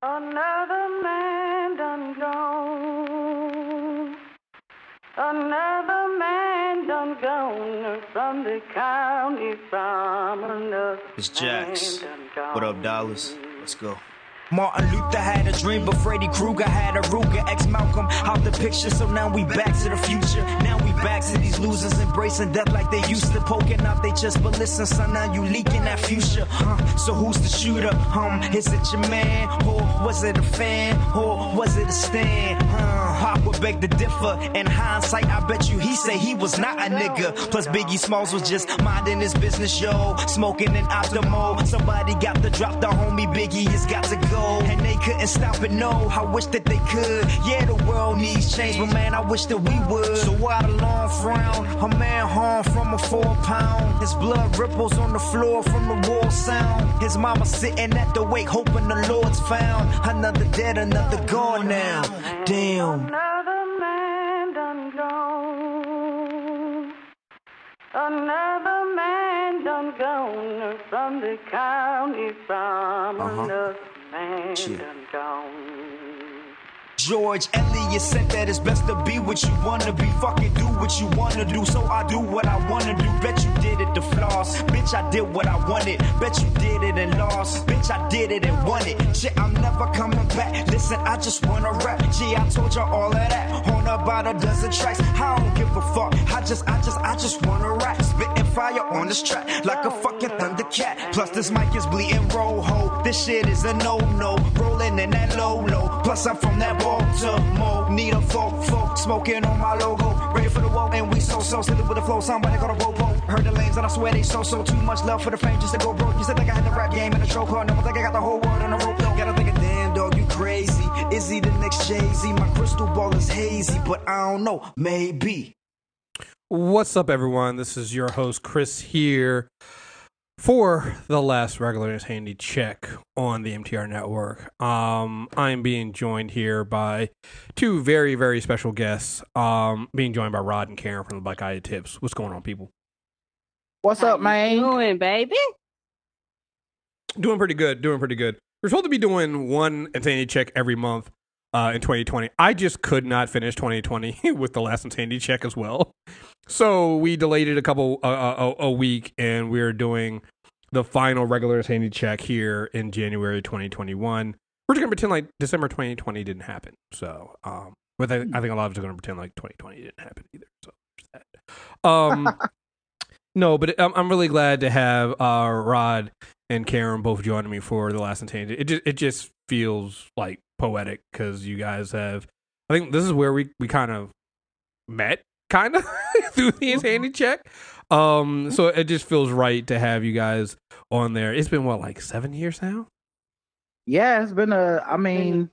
Another man done gone. Another man done gone from the county from another It's Jax. man done gone. What up, Dallas? Let's go. Martin Luther had a dream, but Freddy Krueger had a Ruger. Ex Malcolm out the picture, so now we back to the future. Now we back to these losers embracing death like they used to, poking out they just. But listen, son, now you leaking that future. Huh? So who's the shooter? Um, is it your man, or was it a fan, or was it a stand? Huh? I would beg to differ. In hindsight, I bet you he say he was not a nigga. Plus Biggie Smalls was just minding his business, yo, smoking an optimal. Somebody got to drop the homie Biggie has got to go, and they couldn't stop it. No, I wish that they could. Yeah, the world needs change, but man, I wish that we would. So why the long frown? A man harmed from a four pound. His blood ripples on the floor from the war sound. His mama sitting at the wake, hoping the Lord's found. Another dead, another gone now. Damn. Another man done gone from the county from Uh-huh. another man Shit. done gone. George Eliot said that it's best to be what you wanna be. Fucking do what you wanna do, so I do what I wanna do. Bet you did it to floss. Bitch, I did what I wanted. Bet you did it and lost. Bitch, I did it and won it. Shit, I'm never coming back. Listen, I just wanna rap. Gee, I told you all of that. On about a dozen tracks. I don't give a fuck. I just, I just, I just wanna rap. Spitting fire on this track like a fucking thundercat. Plus, this mic is bleeding rojo. This shit is a no-no. Rolling in that low-low. Plus, I'm from that Baltimore. Need a folk, folk. Smoking on my logo. Ready for the woe, and we so, so silly with the flow. Somebody got a popo. Heard the lanes, and I swear they so, so too much love for the fame just to go broke. You said like I had the rap game in the chokehold. Never think I got the whole world on the rope. Though. Gotta think of damn dog, you crazy. Is he the next Jay-Z? My crystal ball is hazy, but I don't know. Maybe. What's up, everyone? This is your host, Chris, here for the last regular News handy check on the MTR network. Um, I'm being joined here by two very, very special guests. Um, being joined by Rod and Karen from the Black Eye Tips. What's going on, people? What's up, man? doing, baby? Doing pretty good. Doing pretty good. We're supposed to be doing one insanity check every month uh, in 2020. I just could not finish 2020 with the last insanity check as well. So we delayed it a couple uh, a, a week, and we're doing the final regular insanity check here in January 2021. We're just gonna pretend like December 2020 didn't happen. So, um, but I, I think a lot of us are gonna pretend like 2020 didn't happen either. So there's that. Um, no, but I'm, I'm really glad to have uh, Rod and Karen both joining me for the last insanity. It just it just feels like poetic because you guys have. I think this is where we we kind of met, kind of through the insanity check. Um, so it just feels right to have you guys on there. It's been what like seven years now. Yeah, it's been a. I mean,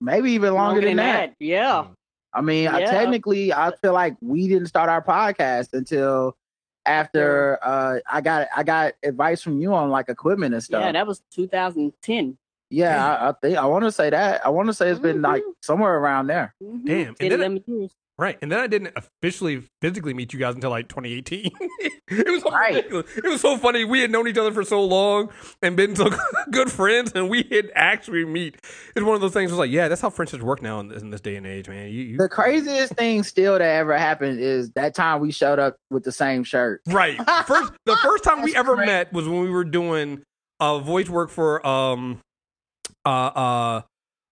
maybe even longer, than, that. Yeah. I mean, I, technically, I feel like we didn't start our podcast until after uh, I got I got advice from you on like equipment and stuff. Yeah, that was 2010. Yeah, I, I think I want to say that. I want to say it's been like somewhere around there. Mhm. Damn, and then- 11 years. Right, and then I didn't officially physically meet you guys until like 2018. it was so Right. ridiculous. It was so funny. We had known each other for so long and been so good friends, and we had actually meet. It's one of those things. Was like, yeah, that's how friendships work now in this, in this day and age, man. You, you The craziest thing still that ever happened is that time we showed up with the same shirt. right? First, the first time we ever met was when we were doing uh, voice work for um uh uh.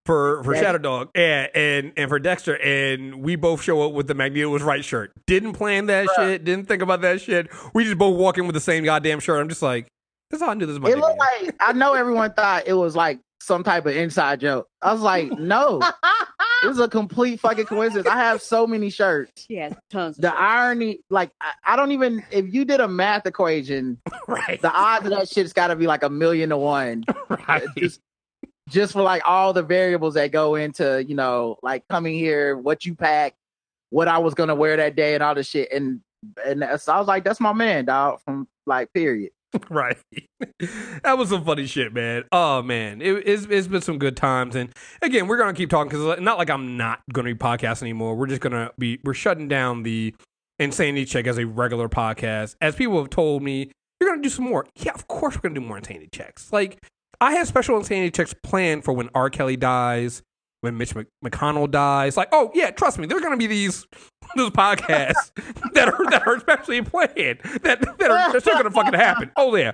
For for Yeah. Shadow Dog and, and and for Dexter and we both show up with the Magneto was right shirt. Didn't plan that Bruh. shit. Didn't think about that shit. We just both walk in with the same goddamn shirt. I'm just like, that's how I knew this was It nigga. looked like I know everyone thought it was like some type of inside joke. I was like, no, it was a complete fucking coincidence. I have so many shirts. She has tons The shit. irony, like, I, I don't even. If you did a math equation, right. the odds of that shit's got to be like a million to one. right. Just, just for like all the variables that go into, you know, like coming here, what you pack, what I was gonna wear that day, and all the shit. And and so I was like, that's my man, dog. From like, period. right. that was some funny shit, man. Oh man, it, it's it's been some good times, and again, we're gonna keep talking because not like I'm not gonna be podcasting anymore. We're just gonna be we're shutting down the Insanity Check as a regular podcast. As people have told me, you're gonna do some more. Yeah, of course we're gonna do more Insanity Checks. Like I have special insanity checks planned for when R. Kelly dies, when Mitch Mc- McConnell dies. Like, oh yeah, trust me, there's gonna be these these podcasts that are that are especially planned that that are still gonna fucking happen. Oh yeah.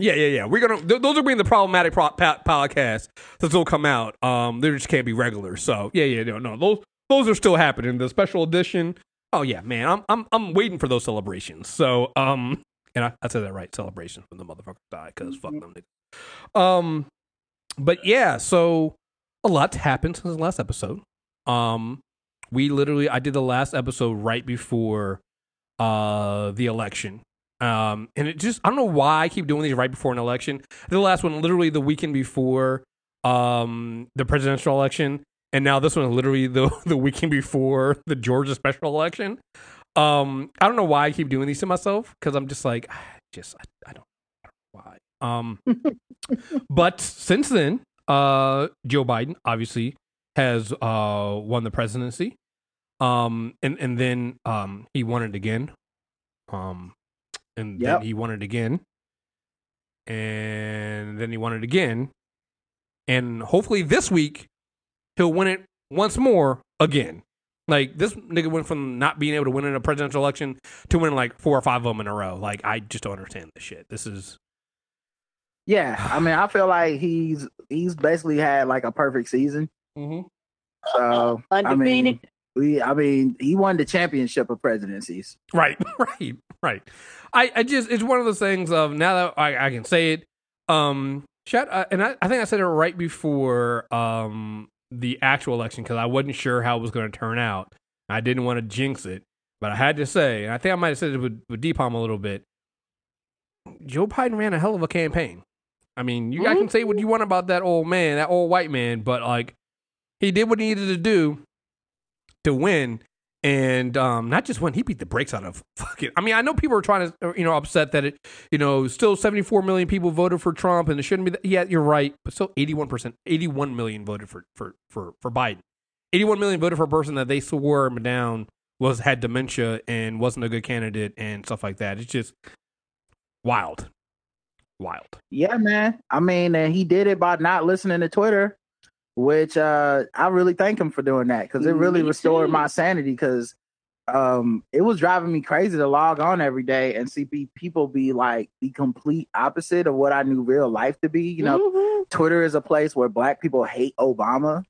Yeah, yeah, yeah. We're gonna; th- those are being the problematic pro- pa- podcasts that will come out. Um, they just can't be regular. So, yeah, yeah, no, no, those those are still happening. The special edition. Oh yeah, man, I'm I'm I'm waiting for those celebrations. So, um, and I, I said that right, celebrations when the motherfuckers die, because fuck them niggas. Um, but yeah, so a lot happened since the last episode. Um, we literally, I did the last episode right before uh the election. Um, and it just, I don't know why I keep doing these right before an election. The last one, literally the weekend before um the presidential election, and now this one, literally the the weekend before the Georgia special election. Um, I don't know why I keep doing these to myself because I'm just like, just I, I don't, I don't know why. Um, but since then, uh, Joe Biden obviously has uh won the presidency. Um, and and then um he won it again. Um, and Yep. then he won it again. And then he won it again. And hopefully this week he'll win it once more again. Like this nigga went from not being able to win in a presidential election to winning like four or five of them in a row. Like I just don't understand this shit. This is Yeah, I mean, I feel like he's he's basically had like a perfect season. So I Undefeated. mean, we, I mean, he won the championship of presidencies. Right, right, right. I, I just it's one of those things of now that I, I can say it. Um, shout uh, and I, I think I said it right before um the actual election because I wasn't sure how it was going to turn out. I didn't want to jinx it, but I had to say, and I think I might have said it with with Deepalm a little bit. Joe Biden ran a hell of a campaign. I mean, you guys can say what you want about that old man, that old white man, but like he did what he needed to do to win and um, not just win, he beat the brakes out of fucking. I mean, I know people are trying to, you know, upset that it, you know, still 74 million people voted for Trump, and it shouldn't be. That. Yeah, you're right, but still 81 percent, 81 million voted for for for for Biden. 81 million voted for a person that they swore down was had dementia and wasn't a good candidate and stuff like that. It's just wild, wild. Yeah, man. I mean, he did it by not listening to Twitter, which uh I really thank him for doing that because it really Me restored too. my sanity because um it was driving me crazy to log on every day and see people be like the complete opposite of what I knew real life to be. You know, Mhm. Twitter is a place where black people hate Obama.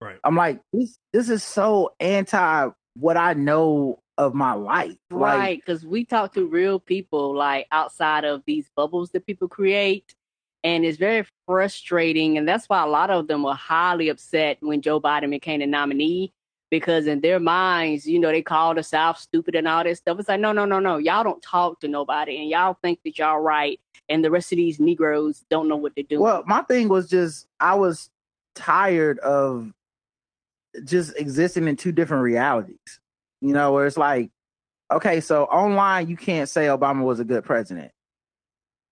Right. I'm like, this this is so anti what I know of my life. Right, because we talk to real people like outside of these bubbles that people create, and it's very frustrating. And that's why a lot of them were highly upset when Joe Biden became the nominee, because in their minds, you know, they called the South stupid and all this stuff. It's like, no, no, no, no, y'all don't talk to nobody, and y'all think that y'all right, and the rest of these Negroes don't know what to do. Well, my thing was just I was tired of just existing in two different realities. You know, where it's like, okay, so online you can't say Obama was a good president.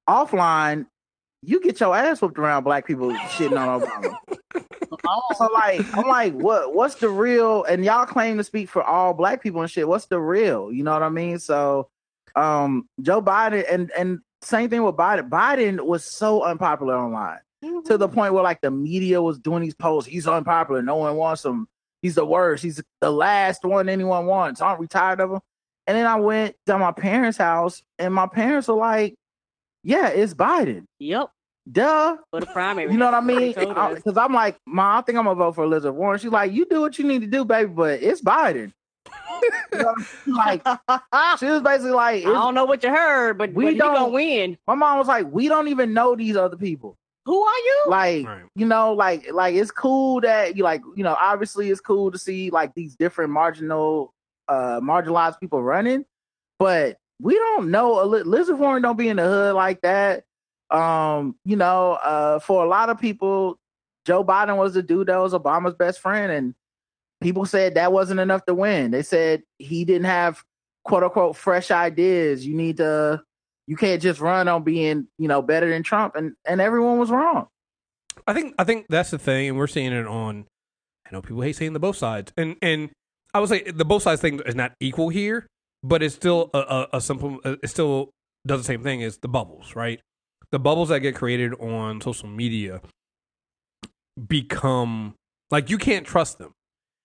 Offline, you get your ass whooped around black people shitting on Obama. so like, I'm like, what? What's the real? And y'all claim to speak for all black people and shit. What's the real? You know what I mean? So, um, Joe Biden and and same thing with Biden. Biden was so unpopular online to the point where like the media was doing these posts. He's unpopular. No one wants him. He's the worst. He's the last one anyone wants. Aren't we tired of him? And then I went to my parents' house, and my parents were like, "Yeah, it's Biden. Yep, Duh." for the primary. You know what I mean? they told us. Because I'm like, Mom, I think I'm gonna vote for Elizabeth Warren. She's like, "You do what you need to do, baby, but it's Biden." You know, like she was basically like, I don't know what you heard, but We we don't- gonna win. my mom was like, "We don't even know these other people." Who are you? like Right. you know like like it's cool that you like you know obviously it's cool to see like these different marginal uh marginalized people running but we don't know Eli- Elizabeth Warren don't be in the hood like that um you know uh for a lot of people Joe Biden was the dude that was Obama's best friend and people said that wasn't enough to win they said he didn't have quote unquote fresh ideas you need to you can't just run on being you know better than Trump and and everyone was wrong I think I think that's the thing, and we're seeing it on. I know people hate saying the both sides, and and I would say the both sides thing is not equal here, but it's still a, a, a simple. It still does the same thing as the bubbles, right? The bubbles that get created on social media become like you can't trust them.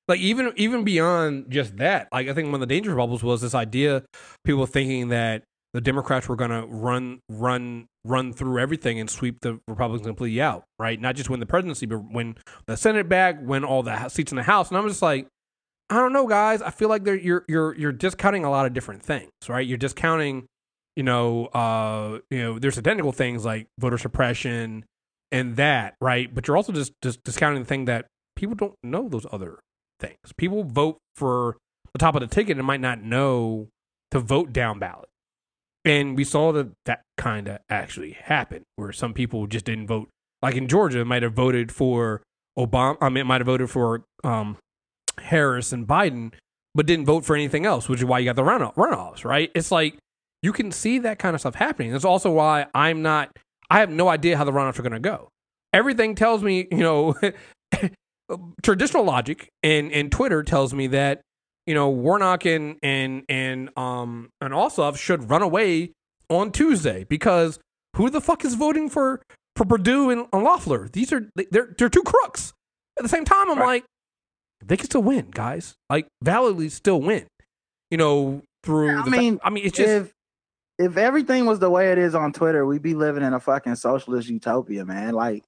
Like even even beyond just that, like I think one of the dangerous bubbles was this idea people thinking that the Democrats were going to run run run through everything and sweep the Republicans completely out, right? Not just win the presidency, but win the Senate back, win all the seats in the House. And I'm just like, I don't know, guys. I feel like you're you're you're discounting a lot of different things, right? You're discounting, you know, uh, you know, there's identical things like voter suppression and that, right? But you're also just just discounting the thing that people don't know those other things. People vote for the top of the ticket and might not know to vote down ballot. And we saw that that kind of actually happened, where some people just didn't vote. Like in Georgia, might have voted for Obama. I mean, might have voted for um, Harris and Biden, but didn't vote for anything else, which is why you got the runoff, runoffs, right? It's like you can see that kind of stuff happening. That's also why I'm not. I have no idea how the runoffs are going to go. Everything tells me, you know, traditional logic and and Twitter tells me that you know Warnock and and and um and Ossoff should run away on Tuesday because who the fuck is voting for for Perdue and, and Loeffler? These are they're they're two crooks. At the same time, I'm Right. like, they can still win, guys. Like validly still win. You know through. I the fa- mean, I mean, it's just if if everything was the way it is on Twitter, we'd be living in a fucking socialist utopia, man. Like,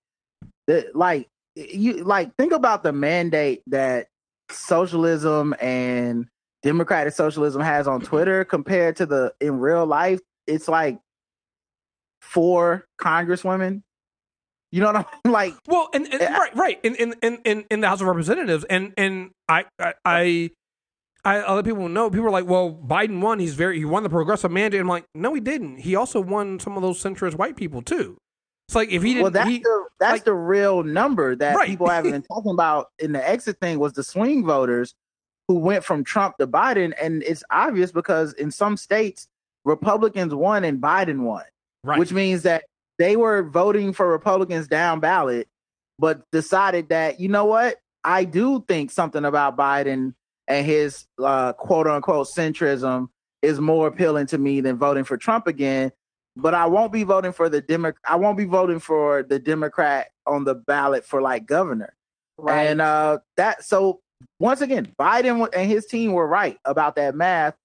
the, like you like think about the mandate that socialism and democratic socialism has on Twitter compared to the in real life. It's like four congresswomen. You know what I mean? Like, Well, and, and right, right, in, in in in in the House of Representatives, and and I I. I I, other people know. People are like, "Well, Biden won. He's very he won the progressive mandate." I'm like, "No, he didn't. He also won some of those centrist white people too." It's like if he didn't, well, that's he, the that's like- the real number that Right. people haven't been talking about in the exit thing was the swing voters who went from Trump to Biden, and it's obvious because in some states Republicans won and Biden won, right, which means that they were voting for Republicans down ballot, but decided that you know what, I do think something about Biden and his uh, quote unquote centrism is more appealing to me than voting for Trump again. But I won't be voting for the Demo- I won't be voting for the Democrat on the ballot for like governor. Right. And uh, that so once again, Biden and his team were right about that math.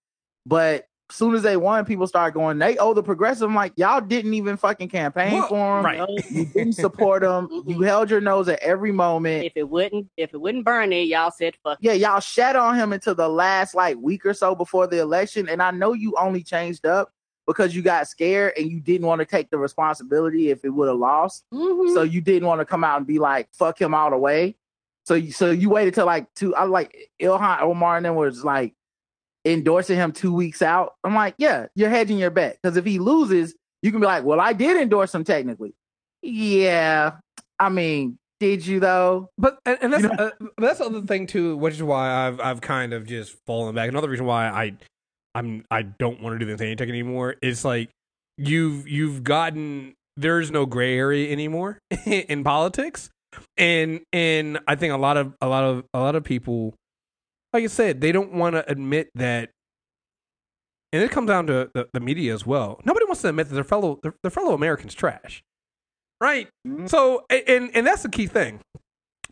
But soon as they won, people started going, they owe the progressive. I'm like, y'all didn't even fucking campaign Well, for him. right. You didn't support him. you held your nose at every moment. if it wouldn't, if it wouldn't burn it, y'all said fuck. Yeah, y'all shat on him until the last like week or so before the election. And I know you only changed up because you got scared and you didn't want to take the responsibility if it would have lost. Mhm. So you didn't want to come out and be like, fuck him all the way. So you so you waited till like two I like Ilhan Omar and then was like endorsing him two weeks out. I'm like, yeah, you're hedging your bet. Because if he loses, you can be like, Well, I did endorse him technically. Yeah. I mean, did you though? But and, and that's You know- uh, that's the other thing too, which is why I've I've kind of just fallen back. Another reason why I I'm I don't want to do the insanity tech anymore. It's like you've you've gotten there's no gray area anymore in politics, and and I think a lot of a lot of a lot of people, like I said, they don't want to admit that. And it comes down to the, the media as well. Nobody wants to admit that their fellow their, their fellow Americans trash, right? Mhm. So and and that's the key thing.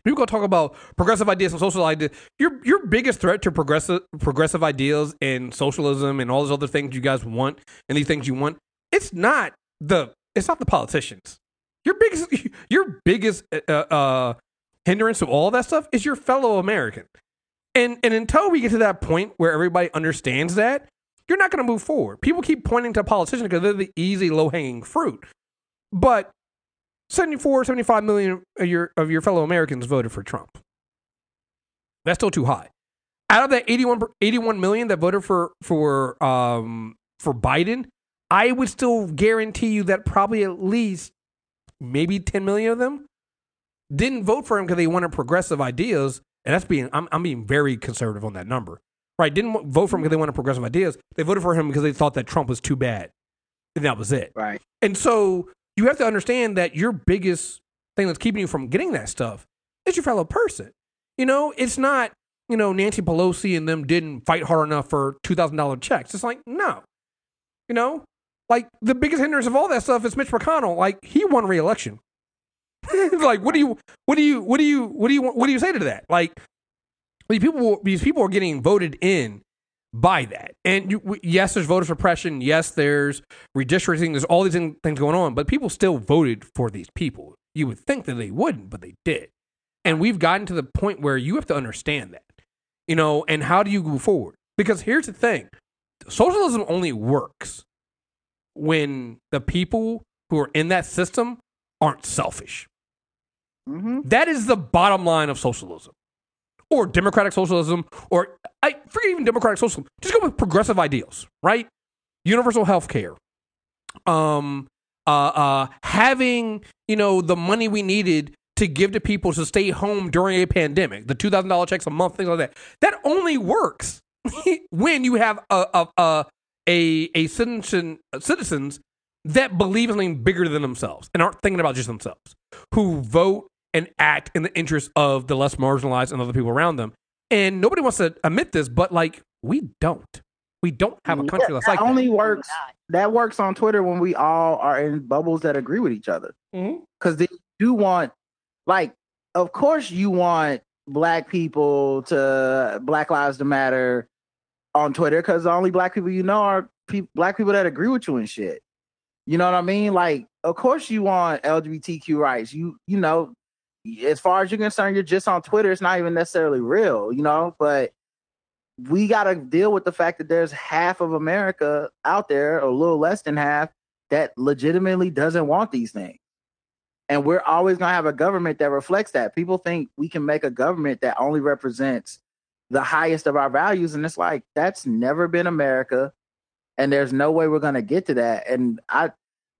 People go talk about progressive ideas and social ideas. Your your biggest threat to progressive progressive ideas and socialism and all those other things you guys want and these things you want, it's not the it's not the politicians. Your biggest your biggest uh, uh, hindrance to all that stuff is your fellow American. And and until we get to that point where everybody understands that, you're not going to move forward. People keep pointing to politicians because they're the easy low hanging fruit. But 74, 75 million of your of your fellow Americans voted for Trump. That's still too high. Out of that 81, 81 million that voted for for um for Biden, I would still guarantee you that probably at least maybe 10 million of them didn't vote for him because they wanted progressive ideas, and that's being I'm I'm being very conservative on that number. Right? Didn't vote for him because they wanted progressive ideas. They voted for him because they thought that Trump was too bad. And that was it. Right. And so you have to understand that your biggest thing that's keeping you from getting that stuff is your fellow person. You know, it's not, you know, Nancy Pelosi and them didn't fight hard enough for $2,000 checks. It's like, no. You know, like the biggest hindrance of all that stuff is Mitch McConnell. Like he won re-election. like what do you what do you what do you what do you what do you say to that? Like these people these people are getting voted in by that. And you, yes, there's voter suppression. Yes, there's redistricting. There's all these things going on, but people still voted for these people. You would think that they wouldn't, but they did. And we've gotten to the point where you have to understand that, you know. And how do you go forward? Because here's the thing: socialism only works when the people who are in that system aren't selfish. Hmm That is the bottom line of socialism, or democratic socialism, or I forget even democratic socialism. Just go with progressive ideals, right? Universal health care, um, uh, uh, having you know the money we needed to give to people to stay home during a pandemic, the two thousand dollar checks a month, things like that. That only works when you have a a a a, a citizen citizens that believe in something bigger than themselves and aren't thinking about just themselves, who vote and act in the interest of the less marginalized and other people around them. And nobody wants to admit this, but like we don't. We don't have a country that's like that that. only works. That works on Twitter when we all are in bubbles that agree with each other. Mhm. Because they do want, like, of course, you want black people to Black Lives to Matter on Twitter because the only black people you know are pe- black people that agree with you and shit. You know what I mean? Like, of course, you want LGBTQ rights. You, you know, as far as you're concerned, you're just on Twitter. It's not even necessarily real, you know. But we got to deal with the fact that there's half of America out there, a little less than half, that legitimately doesn't want these things. And we're always going to have a government that reflects that. People think we can make a government that only represents the highest of our values. And it's like, that's never been America. And there's no way we're going to get to that. And I,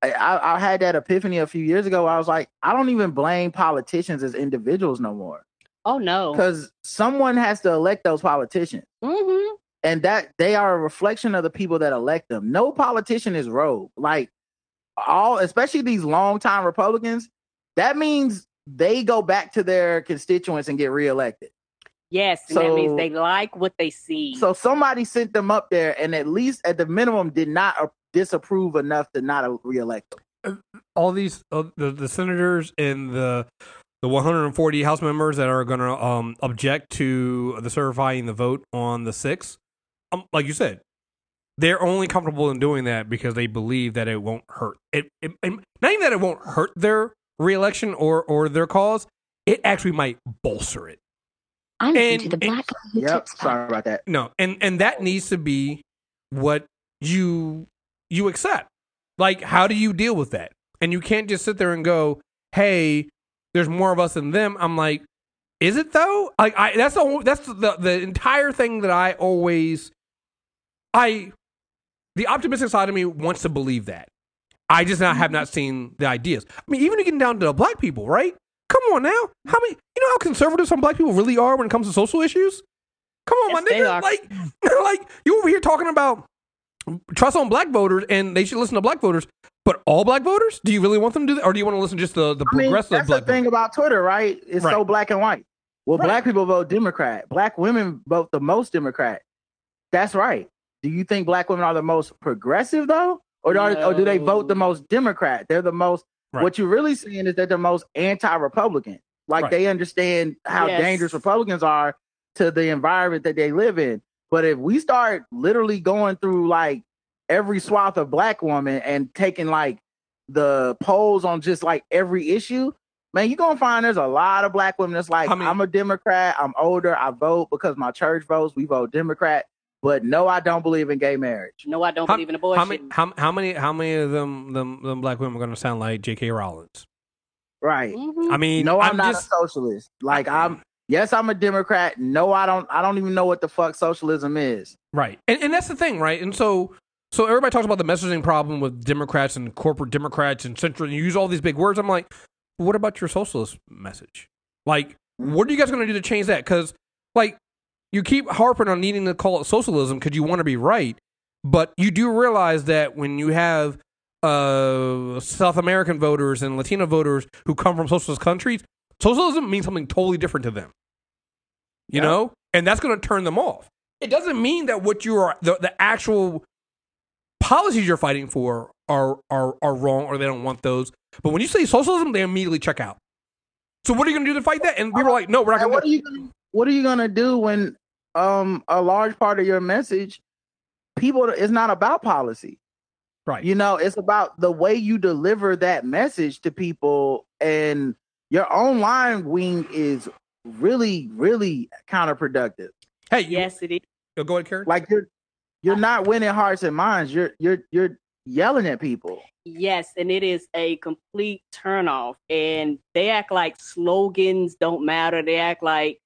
I, I had that epiphany a few years ago. I was like, I don't even blame politicians as individuals no more Oh no. because someone has to elect those politicians Mm-hmm. and that they are a reflection of the people that elect them. No politician is rogue. Like all, especially these longtime Republicans, that means they go back to their constituents and get reelected. Yes, and that means they like what they see. So somebody sent them up there, and at least at the minimum, did not uh, disapprove enough to not uh, reelect them. all these uh, the the senators and the the 140 House members that are going to um, object to the certifying the vote on the sixth, um, like you said, they're only comfortable in doing that because they believe that it won't hurt it, it, it- Not even that it won't hurt their reelection or or their cause, it actually might bolster it. I'm listening And- to the Black Who Yep. Tips Sorry about that. No, and and that needs to be what you you accept. Like, how do you deal with that? And you can't just sit there and go, "Hey, there's more of us than them." I'm like, is it though? Like, I that's the whole- that's the the entire thing that I always I the optimistic side of me wants to believe that. I just not have not seen the ideas. I mean, even getting down to the black people, right? Come on now. How many you know how conservative some black people really are when it comes to social issues? Come on, Yes, my nigga. are. Like like you over here talking about trust on black voters and they should listen to black voters, but all black voters? Do you really want them to do that? Or do you want to listen just to the I mean, progressive that's black the thing voters? about Twitter, right? It's so black and white. Well, Right. black people vote Democrat. Black women vote the most Democrat. That's right. Do you think black women are the most progressive though, or, are, or do they vote the most Democrat? They're the most. Right. What you're really seeing is that they're most anti-Republican. Like Right. they understand how Yes. dangerous Republicans are to the environment that they live in. But if we start literally going through like every swath of black woman and taking like the polls on just like every issue, man, you're gonna find there's a lot of black women that's like, How many- I'm a Democrat, I'm older, I vote because my church votes, we vote Democrat. But no, I don't believe in gay marriage. no, I don't How, believe in how abortion. many how, how many how many of them them, them black women are going to sound like J.K. Rowling? Right. Mhm. I mean, no, I'm, I'm not just a socialist. Like I'm yes, I'm a Democrat. No, I don't I don't even know what the fuck socialism is. Right. And and that's the thing, right? And so so everybody talks about the messaging problem with Democrats and corporate Democrats and central and you use all these big words. I'm like, what about your socialist message? Like, what are you guys going to do to change that? Cuz like you keep harping on needing to call it socialism cuz you want to be right, but you do realize that when you have uh South American voters and Latino voters who come from socialist countries, socialism means something totally different to them. You Yeah. know? And that's going to turn them off. It doesn't mean that what you are the, the actual policies you're fighting for are are are wrong or they don't want those. But when you say socialism, they immediately check out. So what are you going to do to fight that? And people are like, no, we're not going what to. Are you gonna, what are you gonna do when um a large part of your message people it's not about policy Right. you know it's about the way you deliver that message to people and your online wing is really really counterproductive Hey, you, Yes, it is. oh, go ahead, Karen. like you're you're not winning hearts and minds you're you're you're yelling at people Yes, and it is a complete turnoff. And they act like slogans don't matter. They act like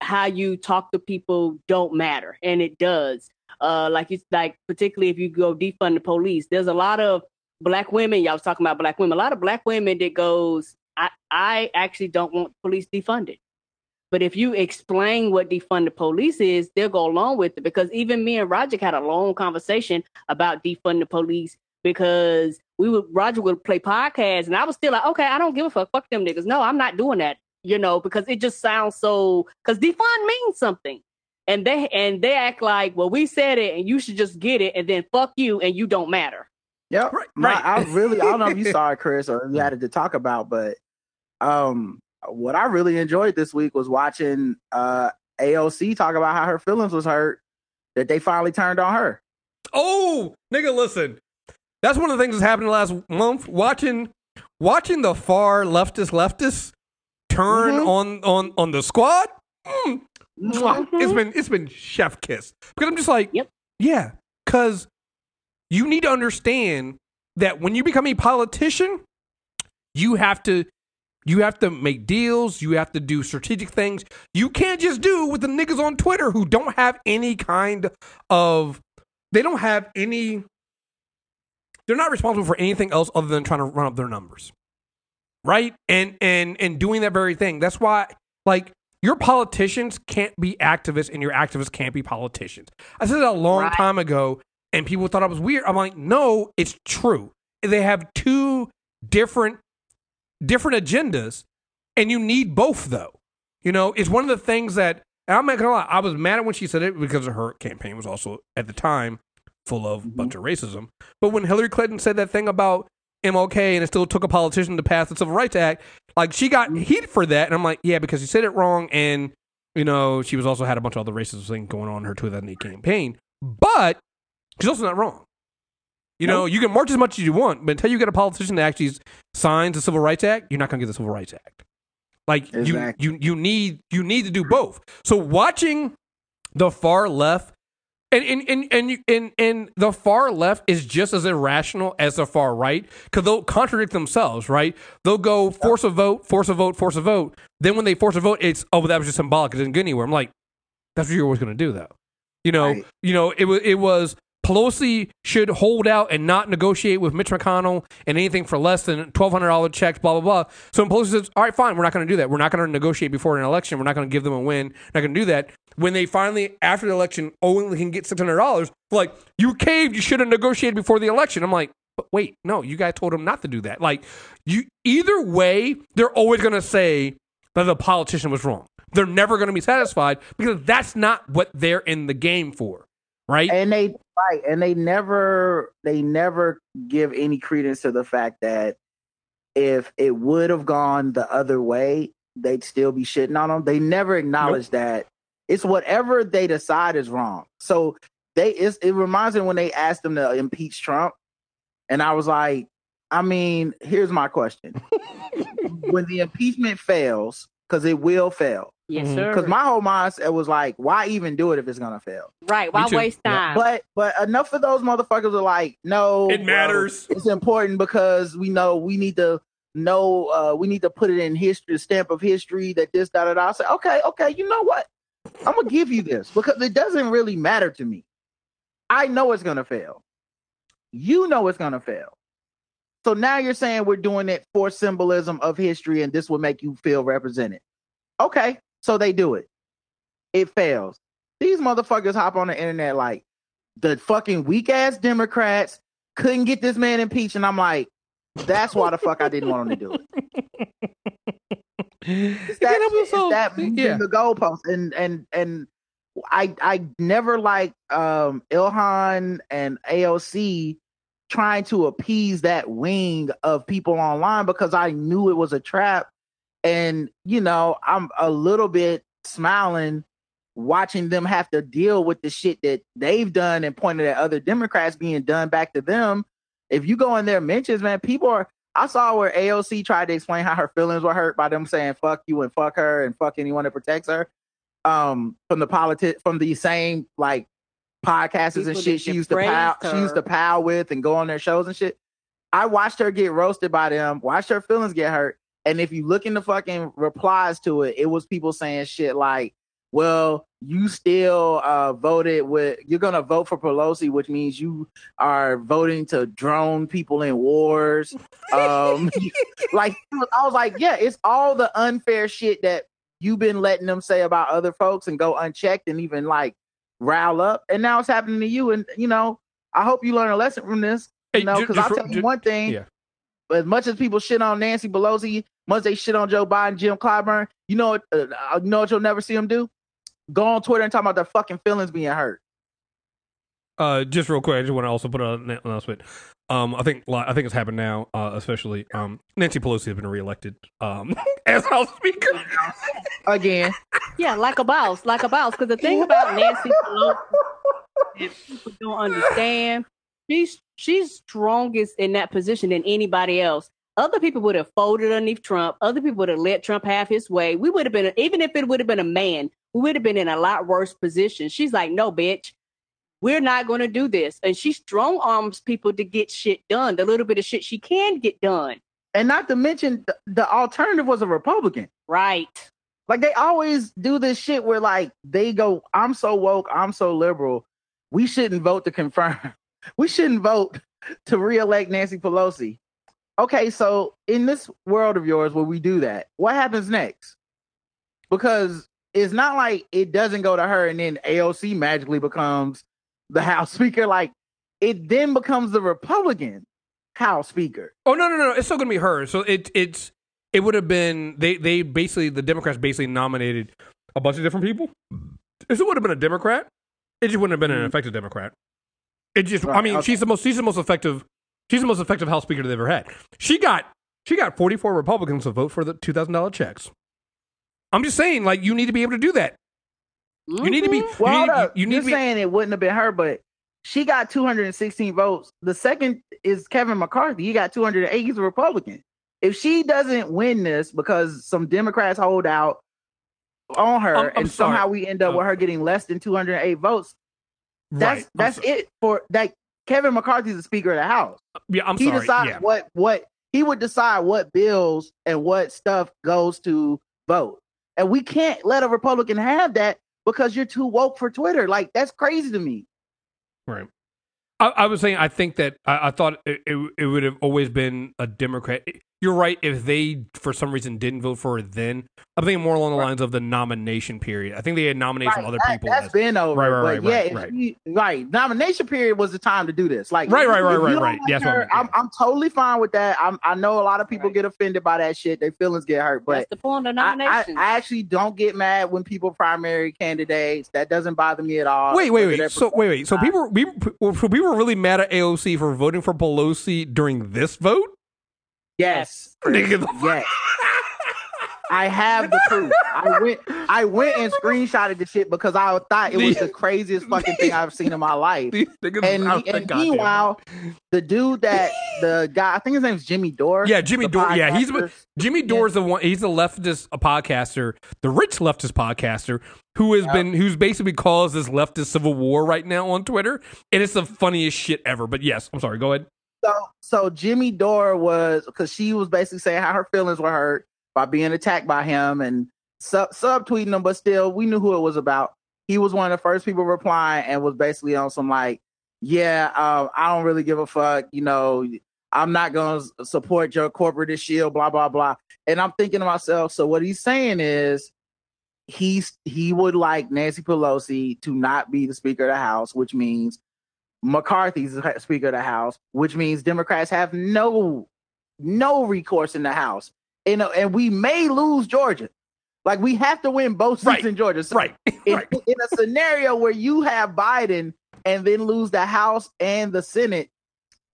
how you talk to people don't matter, and it does. Uh, like it's like particularly if you go defund the police, there's a lot of black women. Y'all was talking about black women. A lot of black women that goes, I I actually don't want police defunded. But if you explain what defund the police is, they'll go along with it. Because even me and Roger had a long conversation about defund the police because we would Roger would play podcasts and I was still like, okay, I don't give a fuck. Fuck them niggas. No, I'm not doing that. You know, because it just sounds so because defund means something. And they and they act like, well, we said it and you should just get it and then fuck you and you don't matter. Yeah, Right, My- right. I really, I don't know if you saw it, Chris, or you had it to talk about, but um, what I really enjoyed this week was watching uh AOC talk about how her feelings was hurt that they finally turned on her. Oh, nigga, listen. That's one of the things that's happened last month. Watching, watching the far leftist leftists turn Mhm. on on on the squad. Mm, mwah. Mhm. It's been it's been chef kiss because I'm just like, Yep. yeah, because you need to understand that when you become a politician, you have to you have to make deals, you have to do strategic things. You can't just do with the niggas on Twitter who don't have any kind of they don't have any they're not responsible for anything else other than trying to run up their numbers. Right? And and and doing that very thing. That's why like your politicians can't be activists and your activists can't be politicians. I said that a long Right. time ago and people thought I was weird. I'm like, no, it's true. They have two different different agendas and you need both though. You know, it's one of the things that I'm not gonna lie, I was mad at when she said it because her campaign was also at the time full of a mm-hmm. bunch of racism. But when Hillary Clinton said that thing about MLK and it still took a politician to pass the Civil Rights Act, like she got mm-hmm. heat for that, and I'm like, yeah, because she said it wrong, and you know she was also had a bunch of other racist things going on in her 2008 campaign, but she's also not wrong. You know, you can march as much as you want, but until you get a politician that actually signs the Civil Rights Act, you're not going to get the Civil Rights Act. Like Exactly. you, you, you need you need to do both. So watching the far left and and and and, you, and and the far left is just as irrational as the far right because they'll contradict themselves, right? They'll go force a vote, force a vote, force a vote. Then when they force a vote, it's oh, but that was just symbolic. It didn't get anywhere. I'm like, that's what you're always going to do, though. You know, Right. you know, it was it was Pelosi should hold out and not negotiate with Mitch McConnell and anything for less than twelve hundred dollar checks, blah blah blah. So Pelosi says, "All right, fine, we're not going to do that. We're not going to negotiate before an election. We're not going to give them a win. We're not going to do that." When they finally, after the election, only can get six hundred dollars, like you caved, you should have negotiated before the election. I'm like, but wait, no, you guys told them not to do that. Like you, either way, they're always going to say that the politician was wrong. They're never going to be satisfied because that's not what they're in the game for, right? and they right and they never they never give any credence to the fact that if it would have gone the other way they'd still be shitting on them they never acknowledge that. It's whatever they decide is wrong. So they it's, it reminds me when they asked them to impeach trump and i was like i mean here's my question. When the impeachment fails because it will fail Yes, Mhm. sir. because my whole mindset was like why even do it if it's gonna fail right. Why too. waste Yeah. time? but but enough of those motherfuckers are like, no, It well, matters. it's important because we know we need to know uh we need to put it in history, stamp of history that this da da da. I say, okay, okay, you know what? I'm gonna give you this because it doesn't really matter to me. I know it's gonna fail. You know it's gonna fail. So now you're saying we're doing it for symbolism of history and this will make you feel represented. Okay, so they do it. It fails. These motherfuckers hop on the internet like the fucking weak ass Democrats couldn't get this man impeached, and I'm like, that's why the fuck I didn't want him to do it. It's that, shit, so- it's that yeah. the goalpost, and and and I I never like um Ilhan and AOC trying to appease that wing of people online because I knew it was a trap. And you know, I'm a little bit smiling watching them have to deal with the shit that they've done and pointed at other Democrats being done back to them. If you go in their mentions, man, people are I saw where AOC tried to explain how her feelings were hurt by them saying fuck you and fuck her and fuck anyone that protects her. Um, from the politic from the same like podcasters People and shit she used to pal she used to pal with and go on their shows and shit. I watched her get roasted by them, watched her feelings get hurt. And if you look in the fucking replies to it, it was people saying shit like, well, you still uh, voted with, you're going to vote for Pelosi, which means you are voting to drone people in wars. Um, like, I was like, yeah, it's all the unfair shit that you've been letting them say about other folks and go unchecked and even like rile up. And now it's happening to you. And, you know, I hope you learn a lesson from this. You Hey, know, because I'll tell you ju- one thing. yeah. But as much as people shit on Nancy Pelosi, much they shit on Joe Biden, Jim Clyburn, you know what? Uh, you know what you'll never see them do? Go on Twitter and talk about their fucking feelings being hurt. Uh, just real quick, I just want to also put out an announcement. Um, I think I think it's happened now, uh, especially um, Nancy Pelosi has been reelected um, as House Speaker. Again, Yeah, like a boss, like a boss. Because the thing about Nancy Pelosi, that people don't understand, she's she's strongest in that position than anybody else. Other people would have folded underneath Trump. Other people would have let Trump have his way. We would have been, even if it would have been a man, we would have been in a lot worse position. She's like, no, bitch, we're not going to do this. And she strong arms people to get shit done. The little bit of shit she can get done. and not to mention the, the alternative was a Republican. Right. Like they always do this shit where like they go, I'm so woke, I'm so liberal. We shouldn't vote to confirm. We shouldn't vote to reelect Nancy Pelosi. Okay, so in this world of yours where we do that, what happens next? Because it's not like it doesn't go to her and then AOC magically becomes the House Speaker. Like it then becomes the Republican House Speaker. Oh no, no, no! It's still gonna be her. So it it's it would have been they they basically the Democrats basically nominated a bunch of different people. If it would have been a Democrat, it just wouldn't have been an mm-hmm. effective Democrat. It just I mean okay. she's the most she's the most effective she's the most effective House Speaker they've ever had. She got she got forty four Republicans to vote for the two thousand dollar checks. I'm just saying, like you need to be able to do that. You need to be. Mhm. Well, you need, you, you need be. saying it wouldn't have been her, but she got 216 votes. The second is Kevin McCarthy. He got 208. He's a Republican. If she doesn't win this because some Democrats hold out on her, I'm- I'm and somehow we end up Uh, with her getting less than 208 votes, that's right. That's so- it for that. Kevin McCarthy's the Speaker of the House. Uh, yeah, I'm he sorry. decides Yeah. what what he would decide what bills and what stuff goes to vote. And we can't let a Republican have that because you're too woke for Twitter. Like that's crazy to me. Right. I, I was saying, I think that I, I thought it, it, it would have always been a Democrat. You're right. If they, for some reason, didn't vote for it then, I'm thinking more along the lines of the nomination period. I think they had nominated some other that, people. That's as- been over. Right, right, but right, yeah, right, if right. you- right. Nomination period was the time to do this. Like Right, right, if right, you right, don't right. like That's what I her, meant, I'm, yeah. I'm totally fine with that. I'm, I know a lot of people get offended by that shit. Their feelings get hurt, but That's the point of I, I, nomination. I actually don't get mad when people primary candidates. That doesn't bother me at all. Wait, wait, Whether they're wait. So wait, wait. So people, we, so people were really mad at AOC for voting for Pelosi during this vote. Yes. Nigga, the- Yes. I have the proof. I went I went and screenshotted the shit because I thought it was the craziest fucking thing I've seen in my life. And, is out there, and meanwhile, the dude that the guy I think his name's Jimmy Dore. Yeah, Jimmy Dore. Yeah, he's. Jimmy Dore's the one. He's the leftist uh, podcaster, the rich leftist podcaster, who has been who's basically caused this leftist civil war right now on Twitter, and it's the funniest shit ever. But yes, I'm sorry. Go ahead. So so Jimmy Dore was because she was basically saying how her feelings were hurt by being attacked by him and sub subtweeting him, but still we knew who it was about. He was one of the first people replying and was basically on some like, yeah, um, I don't really give a fuck, you know. I'm not gonna support your corporate shield, blah blah blah. And I'm thinking to myself, so what he's saying is he's he would like Nancy Pelosi to not be the Speaker of the House, which means McCarthy's the Speaker of the House, which means Democrats have no no recourse in the House, and uh, and we may lose Georgia. Like we have to win both seats Right. in Georgia. So Right. in, right. in a scenario where you have Biden and then lose the House and the Senate,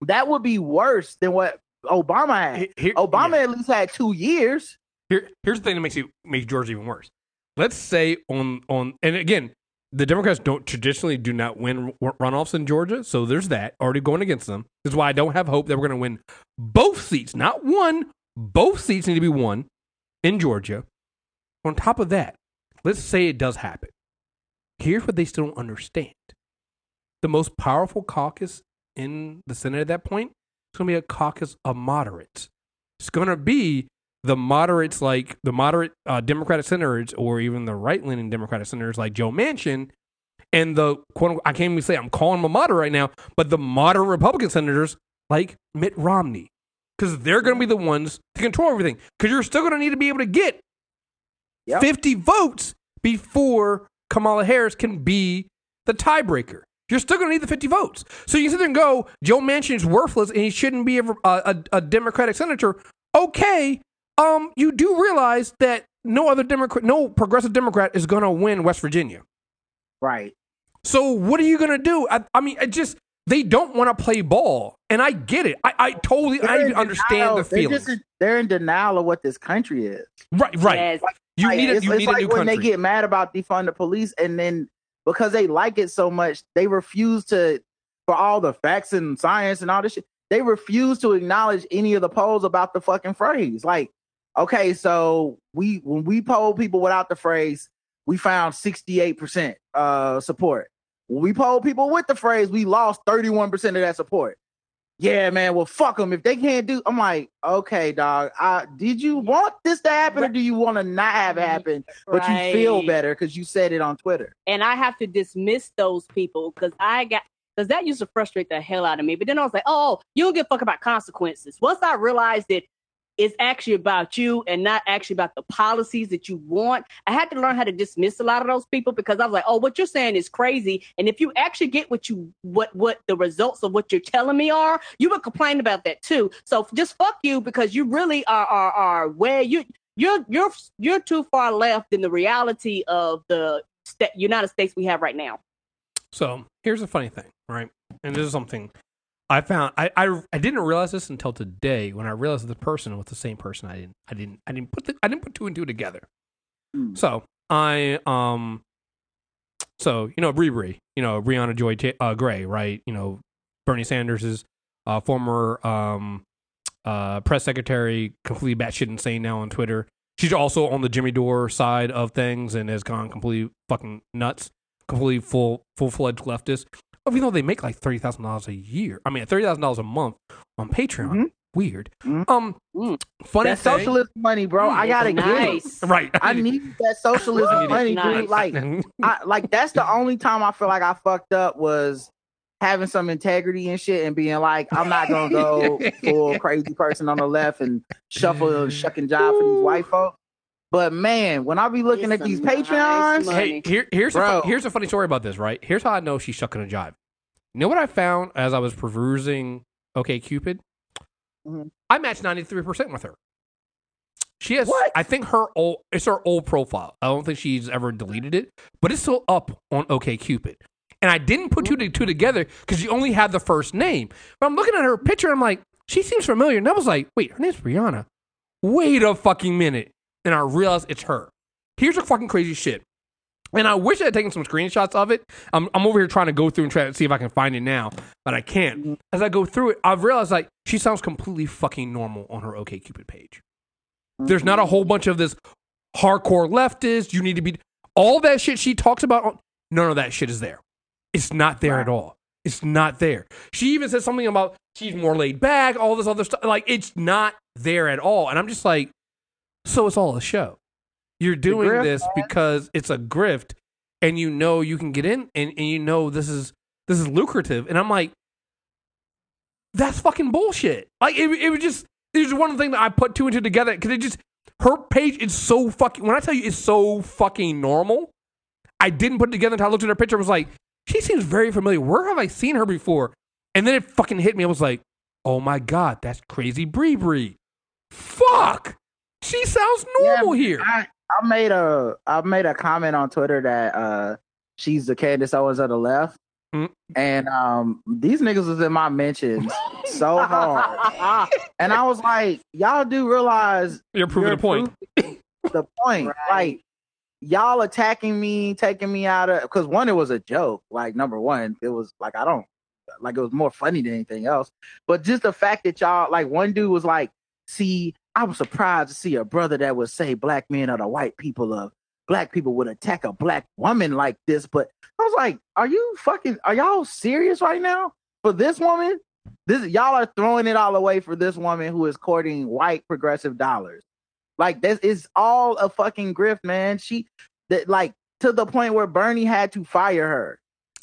that would be worse than what Obama had. Here- Obama yeah. at least had two years. Here, here's the thing that makes you make Georgia even worse. Let's say on on and again, the Democrats don't traditionally do not win runoffs in Georgia, so there's that already going against them. This is why I don't have hope that we're going to win both seats, not one. Both seats need to be won in Georgia. On top of that, let's say it does happen. Here's what they still don't understand: the most powerful caucus in the Senate at that point is going to be a caucus of moderates. It's going to be the moderates like the moderate uh, Democratic senators or even the right leaning Democratic senators like Joe Manchin and the quote unquote, I can't even say I'm calling him a moderate right now, but the moderate Republican senators like Mitt Romney. Because they're going to be the ones to control everything. Because you're still going to need to be able to get Yep. 50 votes before Kamala Harris can be the tiebreaker. You're still going to need the 50 votes. So you sit there and go, Joe Manchin is worthless and he shouldn't be a, a, a Democratic senator. Okay, um, you do realize that no other Democrat, no progressive Democrat is going to win West Virginia. Right. So what are you going to do? I, I mean, it just they don't want to play ball, and I get it. I, I totally, I They're even understand denial- the they're feelings. just- they're in denial of what this country is. right, right. Yes. You Like, need a, it's, you it's need like a new when country. they get mad about defund the police, and then because they like it so much, they refuse to, for all the facts and science and all this shit, they refuse to acknowledge any of the polls about the fucking phrase. Like, okay, so we when we polled people without the phrase, we found sixty eight percent uh support. When we polled people with the phrase, we lost thirty one percent of that support. Yeah, man. Well, fuck them if they can't do. I'm like, okay, dog. I, did you want this to happen, or do you want to not have it happen, but you feel better because you said it on Twitter? and I have to dismiss those people because I got because that used to frustrate the hell out of me. But then I was like, oh, you don't give a fuck about consequences. Once I realized that it's actually about you and not actually about the policies that you want, I had to learn how to dismiss a lot of those people because I was like, oh, what you're saying is crazy. And if you actually get what you what what the results of what you're telling me are, you would complain about that too. So just fuck you because you really are are are where you you're you're you're too far left in the reality of the sta- United States we have right now. So here's the funny thing, right? And this is something I found. I, I I didn't realize this until today when I realized the person was the same person. I didn't I didn't I didn't put the, I didn't put two and two together. Hmm. So I um so you know Bree Bree, you know Briahna Joy uh, Gray, right? You know Bernie Sanders' uh, former um uh press secretary, completely batshit insane now on Twitter. She's also on the Jimmy Dore side of things and has gone completely fucking nuts completely full full fledged leftist. Even though they make like thirty thousand dollars a year, I mean thirty thousand dollars a month on Patreon. Mhm. Weird. Mhm. Um, Mm. funny That thing, socialist money, bro. I gotta get it. right? I need that socialism money, nice. dude. Like, I, like that's the only time I feel like I fucked up was having some integrity and shit and being like, I'm not gonna go full crazy person on the left and shuffle and shuck and jive for these white folks. But man, when I be looking It's at these some nice Patreons, money. hey, here, here's a Bro. fu- here's a funny story about this. Right? Here's how I know she's shucking a jive. You know what I found as I was perusing OK Cupid? Mhm. I matched ninety three percent with her. She has, What? I think her old, it's her old profile. I don't think she's ever deleted it, but it's still up on OK Cupid. And I didn't put two to two together because she only had the first name. But I'm looking at her picture, I'm like, she seems familiar. And I was like, wait, her name's Briahna. Wait a fucking minute. And I realized it's her. Here's the fucking crazy shit. And I wish I had taken some screenshots of it. I'm, I'm over here trying to go through and try to see if I can find it now, but I can't. Mm-hmm. As I go through it, I've realized like she sounds completely fucking normal on her OKCupid page. There's not a mm-hmm. whole bunch of this hardcore leftist. You need to be all that shit she talks about. On, none of that shit is there. It's not there at all. It's not there. She even says something about she's more laid back. All this other stuff. Like it's not there at all. And I'm just like, so it's all a show. You're doing grift, this because it's a grift, and you know you can get in, and, and you know this is this is lucrative. And I'm like, that's fucking bullshit. Like it, it was just it was one thing that I put two and two together because it just her page is so fucking. When I tell you it's so fucking normal, I didn't put it together until I looked at her picture. and was like, she seems very familiar. Where have I seen her before? And then it fucking hit me. I was like, oh my god, that's crazy Bree Bree. Fuck, she sounds normal Yeah, here. I, I made a I made a comment on Twitter that uh she's the Candace Owens of the left. Mm. And um these niggas was in my mentions so hard. And I was like, y'all do realize You're proving you're the point. proving the point. Right. Like y'all attacking me, taking me out of because one, it was a joke. Like number one, it was like I don't like it was more funny than anything else. But just the fact that y'all like one dude was like, see, I was surprised to see a brother that would say black men are the white people of black people would attack a black woman like this. But I was like, are you fucking are y'all serious right now? For this woman? This y'all are throwing it all away for this woman who is courting white progressive dollars. Like this is all a fucking grift, man. She that like to the point where Bernie had to fire her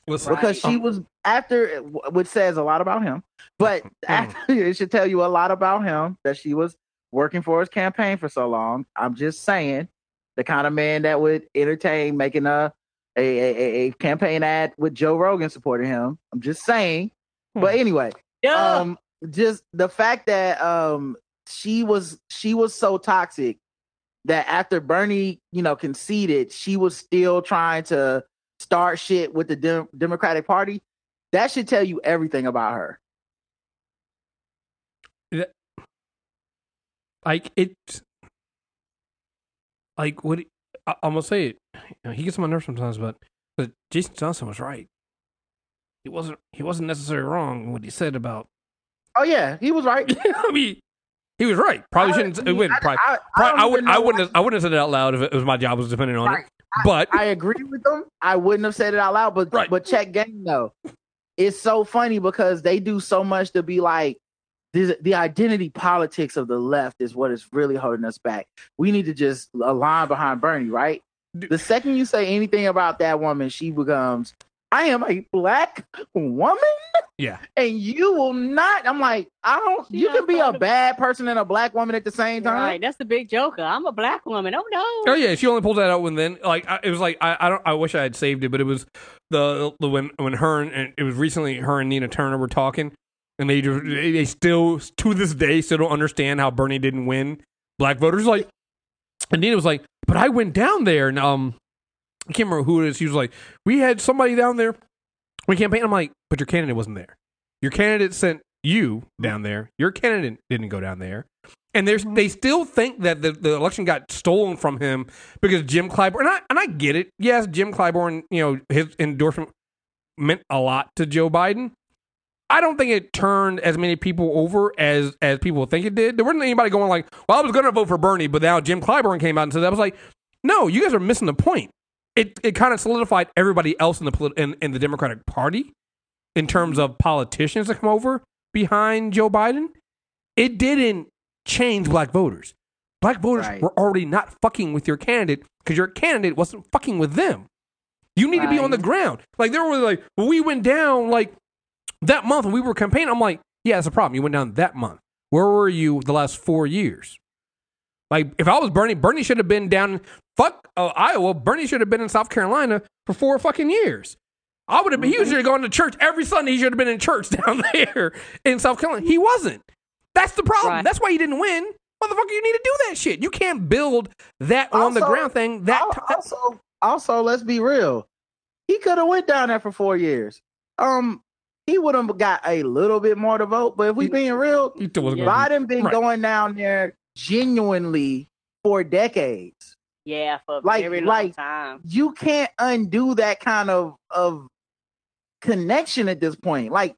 Listen, because she was after, which says a lot about him. But Hmm. after, it should tell you a lot about him that she was working for his campaign for so long. I'm just saying, the kind of man that would entertain making a a, a, a campaign ad with Joe Rogan supporting him. I'm just saying. But Hmm. anyway, Yeah. um, just the fact that um she was she was so toxic that after Bernie, you know, conceded, she was still trying to start shit with the Dem- Democratic Party. That should tell you everything about her. Like it like what I, I'm gonna say it you know, he gets on my nerves sometimes but but Jason Johnson was right he wasn't he wasn't necessarily wrong in what he said about Oh yeah, he was right. I mean he was right probably shouldn't it wouldn't probably, I, probably, I, would. I wouldn't. have, I wouldn't have said it out loud if it was my job was depending on Right. it but I agree with them. I wouldn't have said it out loud, but Right. but check game though. It's so funny because they do so much to be like the, the identity politics of the left is what is really holding us back. We need to just align behind Bernie, right? Dude. The second you say anything about that woman, she becomes, I am a black woman, yeah and you will not. I'm like, I don't. She you can be a outside of- bad person and a black woman at the same time. Right, that's the big joker. I'm a black woman. Oh no. Oh yeah, she only pulled that out when then like I, it was like I, I don't I wish I had saved it, but it was the, the when when her and, and it was recently her and Nina Turner were talking, and they they still to this day still don't understand how Bernie didn't win black voters. Like, and Nina was like, "But I went down there and um, I can't remember who it is. He was like, we had somebody down there. We campaign. I'm like, but your candidate wasn't there. Your candidate sent you down there. Your candidate didn't go down there." And there's, they still think that the, the election got stolen from him because Jim Clyburn and I and I get it. Yes, Jim Clyburn, you know, his endorsement meant a lot to Joe Biden. I don't think it turned as many people over as as people think it did. There wasn't anybody going like, "Well, I was going to vote for Bernie, but now Jim Clyburn came out and said that." I was like, "No, you guys are missing the point." It it kind of solidified everybody else in the polit- in, in the Democratic Party in terms of politicians that come over behind Joe Biden. It didn't change black voters. Black voters Right. were already not fucking with your candidate because your candidate wasn't fucking with them. You need to be on the ground. Like they were like, well, we went down like that month we were campaigning. I'm like, yeah, that's a problem. You went down that month. Where were you the last four years? Like if I was Bernie, Bernie should have been down. In fuck uh, Iowa. Bernie should have been in South Carolina for four fucking years. I would have been. He should have gone to church every Sunday. He should have been in church down there in South Carolina. He wasn't. That's the problem. Right. That's why he didn't win. Motherfucker, you need to do that shit. You can't build that on the ground thing. That Al- also, also, let's be real. He could have went down there for four years. Um, he would have got a little bit more to vote. But if we being real, he still wasn't Yeah. gonna Biden been Right. going down there genuinely for decades. Yeah, for a Like- very long like- time. You can't undo that kind of of connection at this point. Like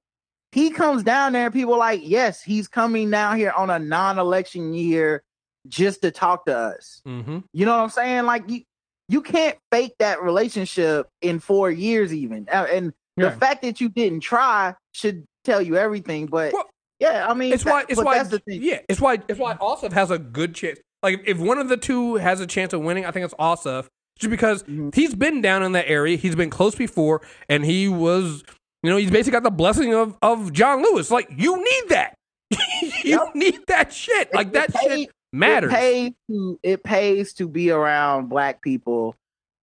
he comes down there, and people are like, yes, he's coming down here on a non-election year just to talk to us. Mm-hmm. You know what I'm saying? Like you, you can't fake that relationship in four years, even. And Yeah. the fact that you didn't try should tell you everything. But Well, yeah, I mean, It's why. It's why. that's the thing. Yeah. It's why. It's why Ossoff has a good chance. Like if one of the two has a chance of winning, I think it's Ossoff. Just because Mhm. he's been down in that area, he's been close before, and he was, you know, he's basically got the blessing of of John Lewis. Like you need that. you Yep. need that shit. Like It- that it shit matters. It pays to it pays to be around black people,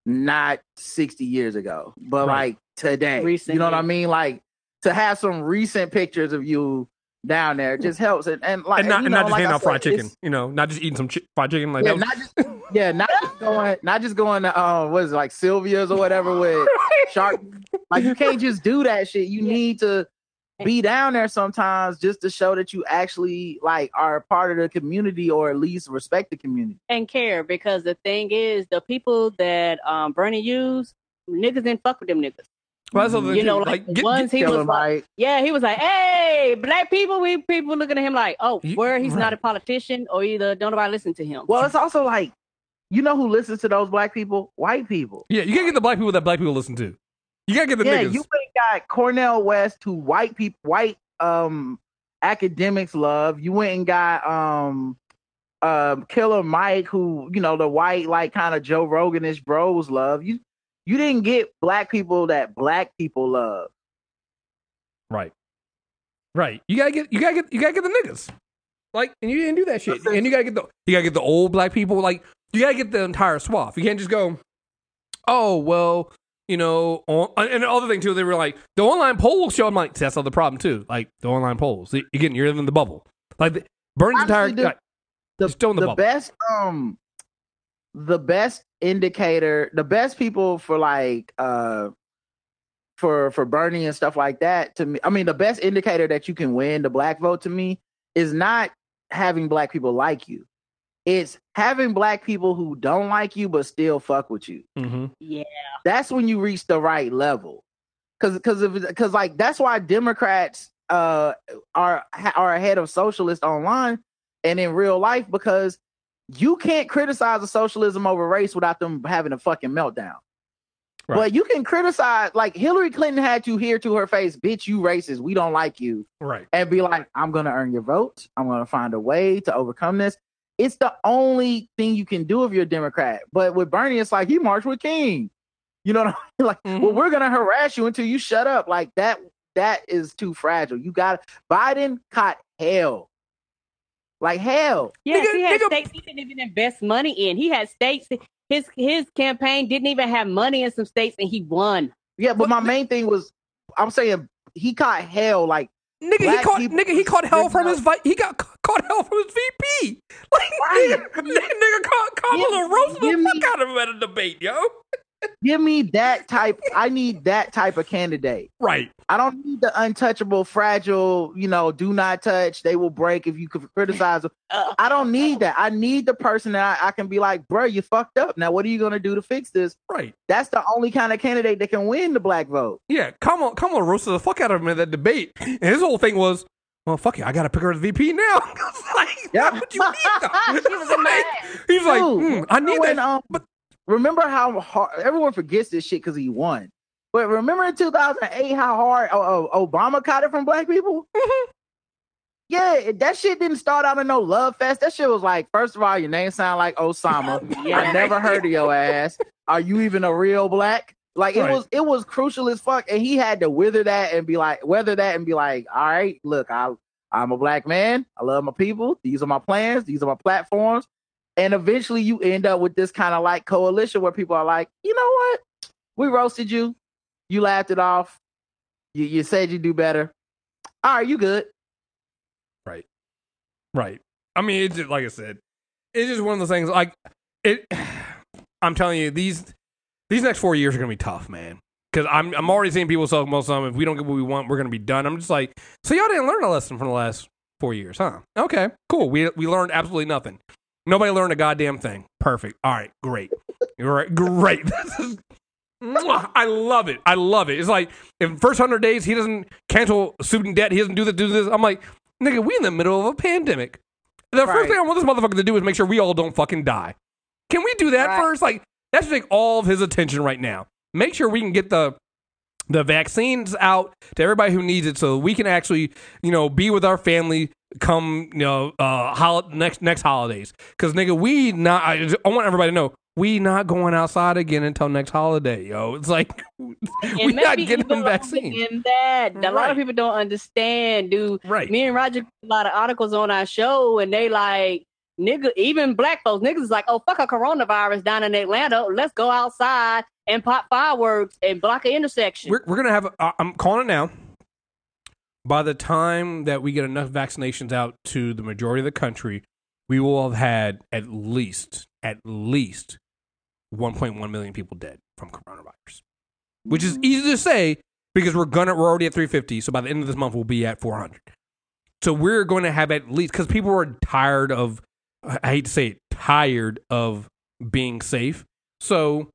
not sixty years ago, but Right. like today. Recent you know what I mean? Like to have some recent pictures of you down there just helps. And, and like and not, and know, not just like handing out fried chicken. You know, not just eating some chi- fried chicken. Like Yeah, that not just Yeah, not just going, not just going to um, what is it, like Sylvia's or whatever with shark. Like you can't just do that shit. You need to be down there sometimes just to show that you actually like are part of the community or at least respect the community. and care because the thing is, the people that um Bernie used, niggas didn't fuck with them niggas. Well, that's the You thing, know, too. like, get- once get- he was like, yeah, he was like, hey, black people, we people looking at him like, oh, You- where he's right. not a politician or either don't nobody listen to him. Well, it's also like, you know who listens to those black people? White people. yeah, you gotta get the black people that black people listen to. You gotta get the yeah, niggas. you ain't got Cornel West, who white people, white um academics love. You went and got um um Killer Mike, who you know the white like kind of Joe Roganish bros love. You you didn't get black people that black people love. Right. Right. You gotta get you gotta get you gotta get the niggas. Like and you didn't do that shit. And you gotta get the you gotta get the old black people, like you gotta get the entire swath. You can't just go, Oh, well, you know, on, and the other thing too, they were like, the online polls show I'm like, that's not the problem too. Like the online polls. Again, you're in the bubble. Like the, Bernie's entire like, The, still in the the bubble. best um the best indicator, the best people for like uh for for Bernie and stuff like that to me. I mean, the best indicator that you can win the black vote to me is not having black people like you. It's having black people who don't like you but still fuck with you. mhm. yeah, That's when you reach the right level. Cause cause of cause like that's why Democrats uh are are ahead of socialists online and in real life because you can't criticize a socialism over race without them having a fucking meltdown. Right. But you can criticize like Hillary Clinton had you hear to her face, bitch, you racist, we don't like you right. and be like, I'm gonna earn your vote. I'm gonna find a way to overcome this. It's the only thing you can do if you're a Democrat. But with Bernie, it's like he marched with King. You know what I mean? Like, Mhm. well, we're gonna harass you until you shut up. Like that, that is too fragile. You got Biden caught hell. Like hell. yes, Nigga- he had nigga- states he didn't even invest money in. He had states. His his campaign didn't even have money in some states, and he won. Yeah, but my main thing was I'm saying he caught hell like Nigga, he caught people nigga, he caught hell freaking from his out. vi- he got ca- caught hell from his VP. Like Right. nigga, nigga, nigga caught Kamala Give- roasted the give fuck me- out of him at a debate, yo. Give me that type. I need that type of candidate. Right. I don't need the untouchable, fragile, you know, do not touch. They will break if you criticize them. Uh, I don't need that. I need the person that I, I can be like, bro, you fucked up. Now, what are you going to do to fix this? Right. That's the only kind of candidate that can win the black vote. Yeah, Kamala, Kamala roasted the fuck out of him in that debate. And his whole thing was, well, fuck it, I gotta pick her as VP now. Like, Yeah. what you need though? She was a man. He's like, Dude, hmm, I need when, that. um, but- remember how hard everyone forgets this shit because he won. But remember in 2008 how hard uh, uh, Obama caught it from black people? Mm-hmm. Yeah, that shit didn't start out in no love fest. That shit was like, first of all, your name sound like Osama. Yeah. I never heard of your ass. Are you even a real black? Like it Right. was, it was crucial as fuck, and he had to wither that and be like, weather that and be like, all right, look, I, I'm a black man. I love my people. These are my plans. These are my platforms. And eventually, you end up with this kind of like coalition where people are like, you know what? We roasted you. You laughed it off. You, you said you'd do better. All right, you good. Right. Right. I mean, it's just, like I said, it's just one of those things. Like it, I'm telling you, these these next four years are gonna be tough, man. Because I'm I'm already seeing people talk most of them. If we don't get what we want, we're gonna be done. I'm just like, so y'all didn't learn a lesson from the last four years, huh? Okay, cool. We we learned absolutely nothing. Nobody learned a goddamn thing. Perfect. All right, great. You're right. Great. This is. Mwah. I love it. I love it. It's like if first hundred days he doesn't cancel student debt, he doesn't do this, do this. I'm like, nigga, we in the middle of a pandemic. The Right. first thing I want this motherfucker to do is make sure we all don't fucking die. Can we do that Right. first? Like that should take all of his attention right now. Make sure we can get the the vaccines out to everybody who needs it, so we can actually, you know, be with our family come, you know, uh, hol- next next holidays. Because nigga, we not. I, just- I want everybody to know we not going outside again until next holiday, yo. It's like we And not getting even them longer vaccines. than that. A lot of people don't understand, dude. Right. Me and Roger put a lot of articles on our show, and they like nigga, even black folks, niggas is like, oh fuck a coronavirus down in Atlanta. Let's go outside and pop fireworks and block an intersection. We're, we're gonna have. Uh, I'm calling it now. By the time that we get enough vaccinations out to the majority of the country, we will have had at least at least 1.1 million people dead from coronavirus, which is mm. easy to say because we're gonna we're already at 350. So by the end of this month, we'll be at 400. So we're going to have at least because people are tired of I hate to say it tired of being safe. So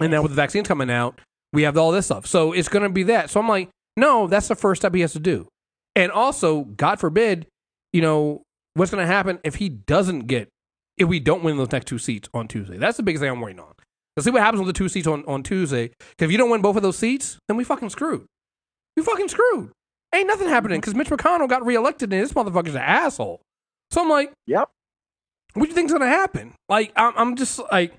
and now with the vaccines coming out, we have all this stuff. So it's going to be that. So I'm like, no, that's the first step he has to do. And also, God forbid, you know, what's going to happen if he doesn't get, if we don't win those next two seats on Tuesday? That's the biggest thing I'm waiting on. Let's see what happens with the two seats on, on Tuesday. Because if you don't win both of those seats, then we fucking screwed. We fucking screwed. Ain't nothing happening mm-hmm. because Mitch McConnell got reelected and this motherfucker's an asshole. So I'm like, Yep. what do you think's gonna happen? Like, I'm, I'm just like,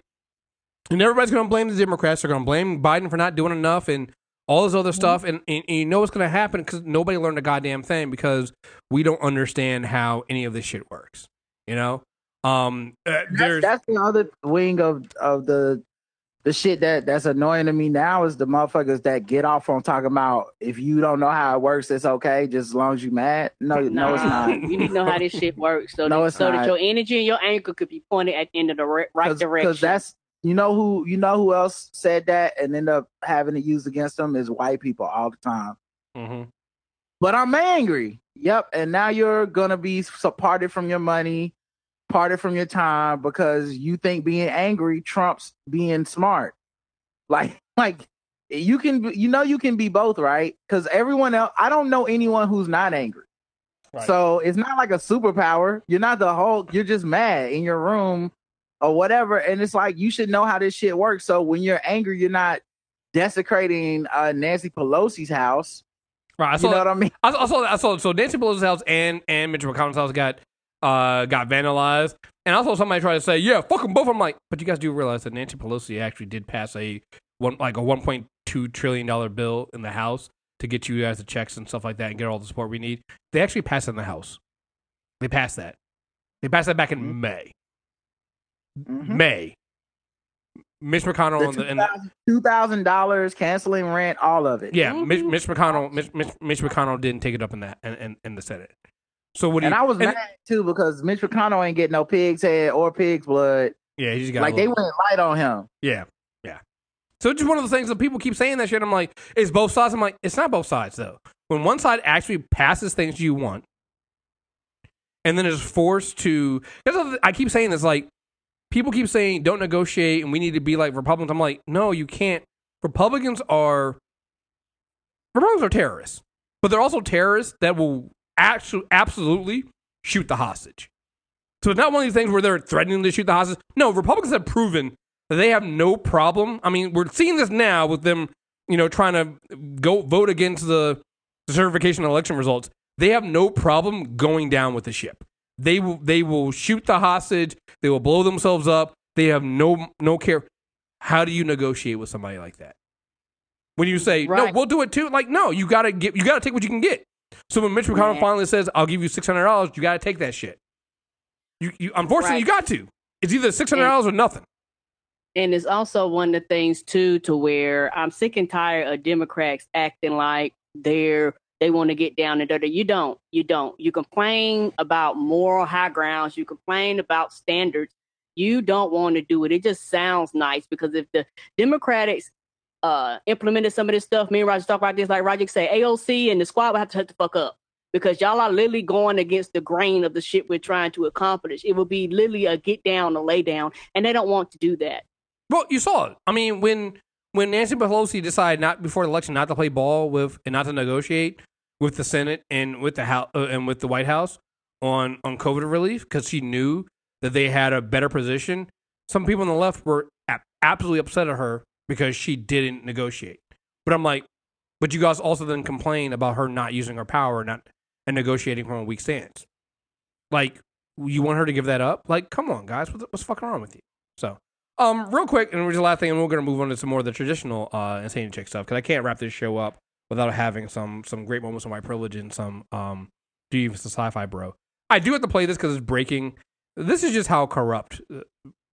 and everybody's gonna blame the Democrats. They're gonna blame Biden for not doing enough and all this other stuff. And, and, and you know what's gonna happen because nobody learned a goddamn thing because we don't understand how any of this shit works. You know, um, uh, That's, there's that's the other wing of of the the shit that that's annoying to me now is the motherfuckers that get off on talking about if you don't know how it works, it's okay, just as long as you mad. No, no, it's not. You need to know how this shit works, so, No, that, it's so that your energy and your anger could be pointed at in the right, right direction. Because that's you know who you know who else said that and end up having it used against them is white people all the time. Mhm. But I'm angry. Yep, and now you're gonna be so parted from your money, parted from your time because you think being angry trumps being smart. Like, like you can, you know, you can be both, right? Because everyone else, I don't know anyone who's not angry. Right. So it's not like a superpower. You're not the Hulk. You're just mad in your room or whatever. And it's like you should know how this shit works. So when you're angry, you're not desecrating uh, Nancy Pelosi's house. right. I You know what I mean? I saw, I saw, I saw so Nancy Pelosi's house and and Mitch McConnell's house got uh got vandalized, and I saw somebody try to say, yeah, fuck them both. I'm like, but you guys do realize that Nancy Pelosi actually did pass a one like a 1.2 trillion dollar bill in the House to get you guys the checks and stuff like that and get all the support we need. They actually passed it in the House. They passed that. They passed that back in Mhm. May. Mhm. May. Mitch McConnell the, and Two thousand dollars, canceling rent, all of it. yeah, Mhm. Mitch, Mitch McConnell, Mitch, Mitch, Mitch McConnell didn't take it up in that in, in, in the Senate. So what do and you? I was and- mad too because Mitch McConnell ain't getting no pig's head or pig's blood. Yeah, he just got like a they little- went light on him. Yeah, yeah. So it's just one of those things that people keep saying that shit. I'm like, it's both sides. I'm like, it's not both sides though. When one side actually passes things you want, and then is forced to, because I keep saying this, like people keep saying don't negotiate and we need to be like Republicans. I'm like, no, you can't. Republicans are Republicans are terrorists, but they're also terrorists that will actually absolutely shoot the hostage. So it's not one of these things where they're threatening to shoot the hostage. No, Republicans have proven that they have no problem. I mean, we're seeing this now with them, you know, trying to go vote against the, certification of election results. They have no problem going down with the ship. They will they will shoot the hostage. They will blow themselves up. They have no no care. How do you negotiate with somebody like that? When you say no, we'll do it too. Like no, you gotta get you gotta take what you can get. So when Mitch McConnell Yeah. finally says, "I'll give you six hundred dollars," you gotta take that shit. You, you unfortunately Right. you got to. It's either six hundred dollars or nothing. And it's also one of the things too to where I'm sick and tired of Democrats acting like they're they want to get down and dirty. You don't. You don't. You complain about moral high grounds. You complain about standards. You don't want to do it. It just sounds nice because if the Democrats uh implemented some of this stuff, me and Roger talk about this, like Roger say, AOC and the squad would have to shut the fuck up. Because y'all are literally going against the grain of the shit we're trying to accomplish. It will be literally a get down, a lay down, and they don't want to do that. Well, you saw it. I mean, when when Nancy Pelosi decided not before the election not to play ball with and not to negotiate with the Senate and with the House uh, and with the White House on on COVID relief because she knew that they had a better position. Some people on the left were absolutely upset at her because she didn't negotiate. But I'm like, but you guys also then complain about her not using her power, not and negotiating from a weak stance. Like, you want her to give that up? Like, come on, guys, what the, what's fucking wrong with you? So, um, real quick, and we're just last thing, and we're gonna move on to some more of the traditional uh insane chick stuff because I can't wrap this show up without having some some great moments of my privilege and some um, do you even sci-fi bro? I do have to play this because it's breaking. This is just how corrupt uh,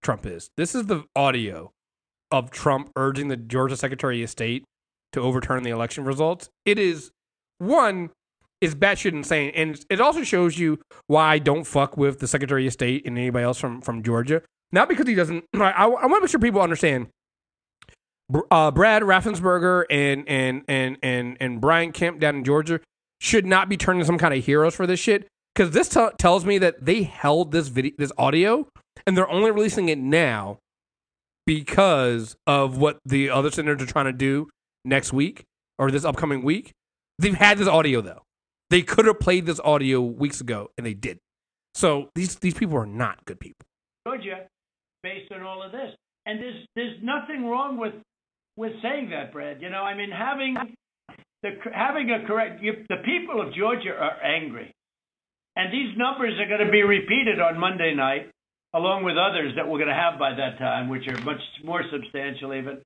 Trump is. This is the audio of Trump urging the Georgia Secretary of State to overturn the election results. It is one is batshit insane, and it also shows you why I don't fuck with the Secretary of State and anybody else from from Georgia. Not because he doesn't. I, I want to make sure people understand. Uh, Brad Raffensperger and and and and and Brian Kemp down in Georgia should not be turned into some kind of heroes for this shit. Because this t- tells me that they held this video, this audio, and they're only releasing it now because of what the other senators are trying to do next week or this upcoming week. They've had this audio though. They could have played this audio weeks ago, and they didn't. So these these people are not good people. Georgia based on all of this. And there's there's nothing wrong with with saying that, Brad. You know, I mean, having the having a correct you, the people of Georgia are angry, and these numbers are going to be repeated on Monday night, along with others that we're going to have by that time, which are much more substantial even.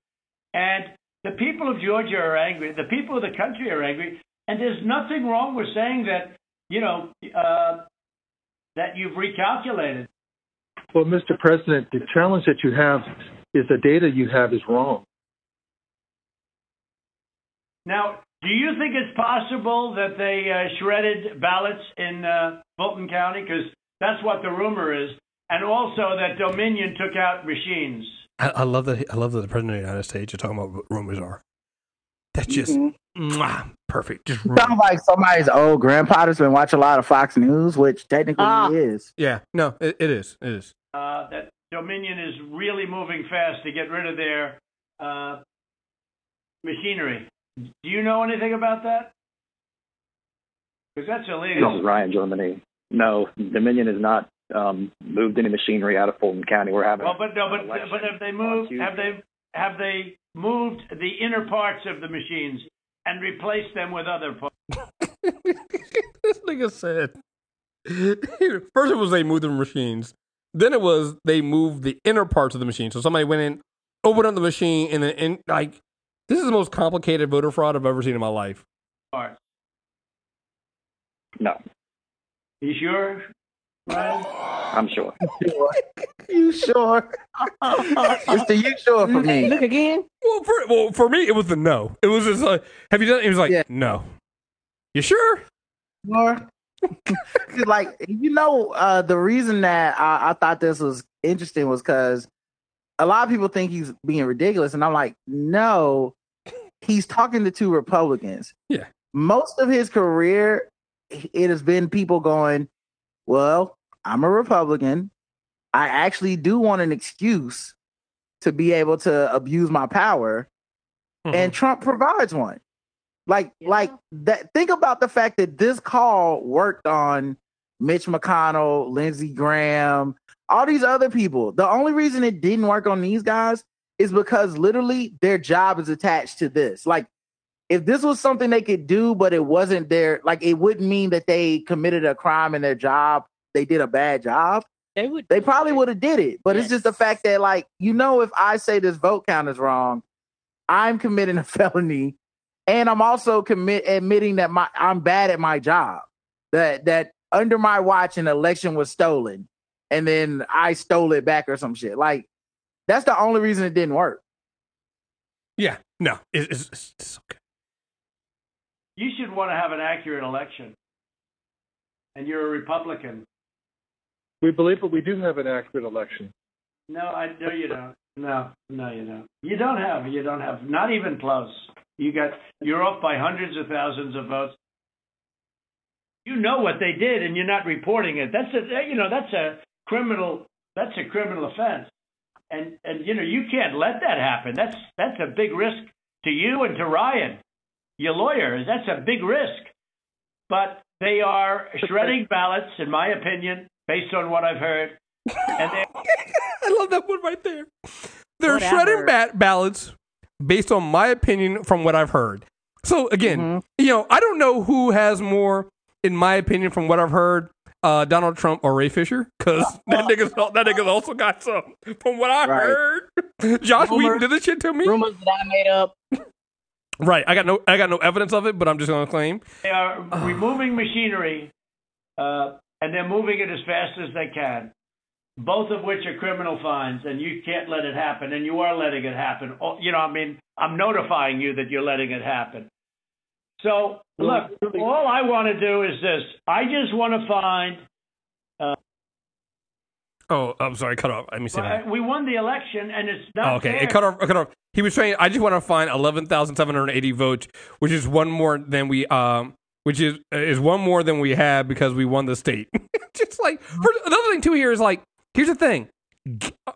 And the people of Georgia are angry. The people of the country are angry, and there's nothing wrong with saying that. You know, uh, that you've recalculated. Well, Mr. President, the challenge that you have is the data you have is wrong. Now, do you think it's possible that they uh, shredded ballots in uh, Fulton County? Because that's what the rumor is, and also that Dominion took out machines. I, I love that. I love that the president of the United States is talking about what rumors are. That's just Mhm. mwah, perfect. Just Sounds like somebody's old grandpa that's been watching a lot of Fox News, which technically Ah. he is. yeah. No, it, it is. It is. Uh, that Dominion is really moving fast to get rid of their uh, machinery. Do you know anything about that? Because that's This illegal. is Ryan Germany. No, Dominion has not um, moved any machinery out of Fulton County. We're having Well, but no, but but have they moved? Have they have they moved the inner parts of the machines and replaced them with other parts? this nigga said. First, it was they moved the machines. Then it was they moved the inner parts of the machine. So somebody went in, opened up the machine, and then in, like this is the most complicated voter fraud I've ever seen in my life. All right. No, You sure, Ryan? I'm sure. You sure? it's the you sure for me. Look again. Well, for well for me, it was the no. It was just like, have you done? It was like, Yeah. no. You sure? Sure. Like you know, uh, the reason that I, I thought this was interesting was because a lot of people think he's being ridiculous, and I'm like, no, he's talking to two Republicans. Yeah. Most of his career, it has been people going, well, I'm a Republican. I actually do want an excuse to be able to abuse my power, and Trump provides one. Like, Yeah. like that. Think about the fact that this call worked on Mitch McConnell, Lindsey Graham, all these other people. The only reason it didn't work on these guys is because literally their job is attached to this. Like, if this was something they could do, but it wasn't their, like, it wouldn't mean that they committed a crime in their job. They did a bad job They would. they probably would have did it but it's just the fact that like you know if i say this vote count is wrong i'm committing a felony and i'm also commit admitting that my i'm bad at my job that that under my watch an election was stolen and then i stole it back or some shit like that's the only reason it didn't work Yeah. No. It, it's, it's, it's okay. You should want to have an accurate election, and you're a Republican. We believe that we do have an accurate election. No, I no, you don't. No, no, you don't. You don't have. You don't have. Not even close. You got. You're off by hundreds of thousands of votes. You know what they did, and you're not reporting it. That's a. You know that's a criminal. That's a criminal offense. And and you know you can't let that happen. That's that's a big risk to you and to Ryan, your lawyer. That's a big risk. But they are shredding ballots, in my opinion, based on what I've heard. And I love that one right there. They're Whatever. shredding ba- ballots based on my opinion from what I've heard. So again, Mm-hmm. you know, I don't know who has more, in my opinion, from what I've heard, uh, Donald Trump or Ray Fisher, because that nigga's that nigga's also got some. From what I Right. heard, Joss Rumor- Whedon did this shit to me. Rumors that I made up. Right, I got no, I got no evidence of it, but I'm just gonna claim. They are removing machinery, uh, and they're moving it as fast as they can. Both of which are criminal fines, and you can't let it happen, and you are letting it happen. Oh, You know, I mean, I'm notifying you that you're letting it happen. So look, all I want to do is this. I just want to find. Oh, I'm sorry, cut off. Let me see. that. Uh, we won the election, and it's Oh, not okay, fair. it cut off. It cut off. He was saying, "I just want to find eleven thousand seven hundred eighty votes, which is one more than we um, which is is one more than we had because we won the state." just like for, another thing too here is like, here's the thing.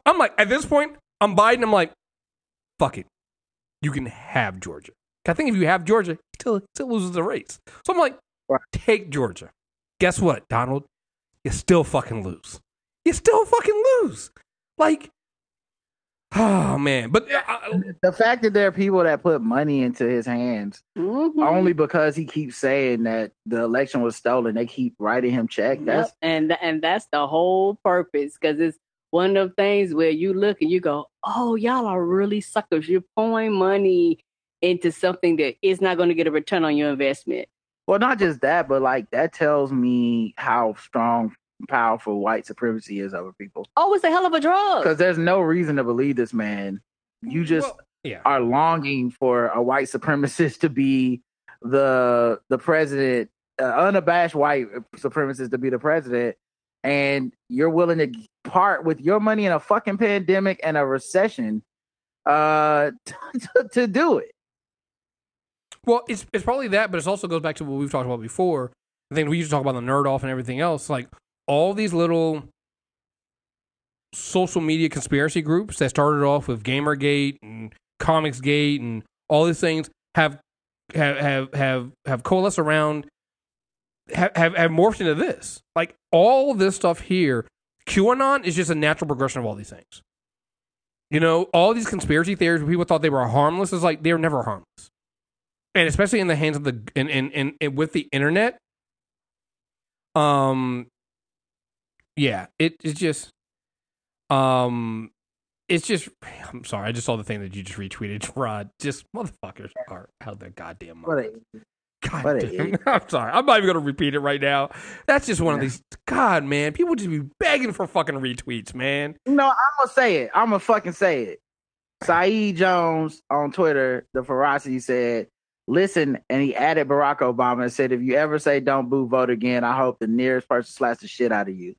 I'm like at this point, I'm Biden. I'm like, fuck it, you can have Georgia. I think if you have Georgia, he still still loses the race. So I'm like, take Georgia. Guess what, Donald? You still fucking lose. You still fucking lose. Like, oh man. But uh, the fact that there are people that put money into his hands Mhm. only because he keeps saying that the election was stolen, they keep writing him check. That's Yep. and and that's the whole purpose because it's one of the things where you look and you go, "Oh, y'all are really suckers. You're pouring money into something that is not going to get a return on your investment." well, not just that, but like that tells me how strong, powerful white supremacy is over people. Oh, it's a hell of a drug. Because there's no reason to believe this man. You just Well, yeah. are longing for a white supremacist to be the the president, uh, unabashed white supremacist to be the president, and you're willing to part with your money in a fucking pandemic and a recession uh to, to do it. Well, it's it's probably that, but it also goes back to what we've talked about before. I think we used to talk about the nerd off and everything else. Like all these little social media conspiracy groups that started off with Gamergate and Comicsgate and all these things have have have have, have coalesced around have, have have morphed into this. Like all this stuff here, QAnon is just a natural progression of all these things. You know, all these conspiracy theories where people thought they were harmless is like they're never harmless and especially in the hands of the in in, in, in with the internet um yeah it it's just um it's just i'm sorry i just saw the thing that you just retweeted rod just motherfuckers are out there goddamn mind. God what damn. I'm sorry. I'm not even gonna repeat it right now. That's just one of these. God, man, people just be begging for fucking retweets, man. No, I'm gonna say it. I'm gonna fucking say it. Saeed Jones on Twitter, the ferocity said, "Listen," and he added Barack Obama and said, "If you ever say don't boo, vote again, I hope the nearest person slaps the shit out of you."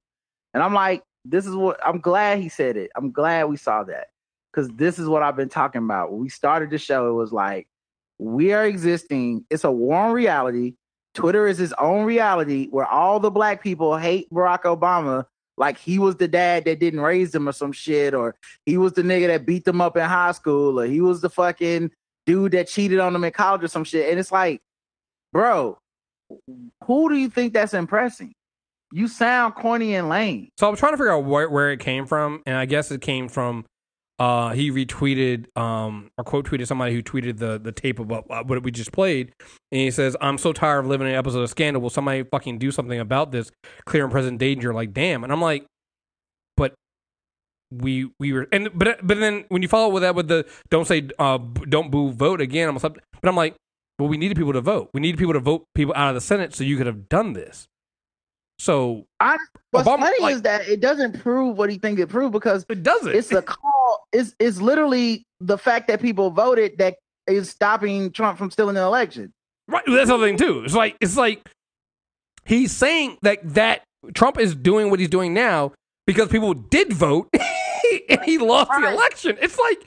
And I'm like, this is what I'm glad he said it. I'm glad we saw that because this is what I've been talking about. When we started the show, it was like we are existing. It's a warm reality. Twitter is his own reality where all the black people hate Barack Obama like he was the dad that didn't raise them or some shit, or he was the nigga that beat them up in high school, or he was the fucking dude that cheated on them in college or some shit. And it's like, bro, who do you think that's impressing? You sound corny and lame. So I'm trying to figure out where, where it came from, and I guess it came from uh, he retweeted um, or quote tweeted somebody who tweeted the the tape of what, what we just played, and he says, "I'm so tired of living in an episode of Scandal. Will somebody fucking do something about this clear and present danger?" Like, damn. And I'm like, but we we were and but but then when you follow with that with the don't say uh don't boo vote again, I'm but I'm like, well, we needed people to vote. We needed people to vote people out of the Senate so you could have done this. So I, what's Obama, funny like- is that it doesn't prove what he think it proved because it doesn't. it's a call. It's it's literally the fact that people voted that is stopping Trump from stealing the election. Right. That's the thing too. It's like it's like he's saying that that Trump is doing what he's doing now because people did vote and he lost the election. It's like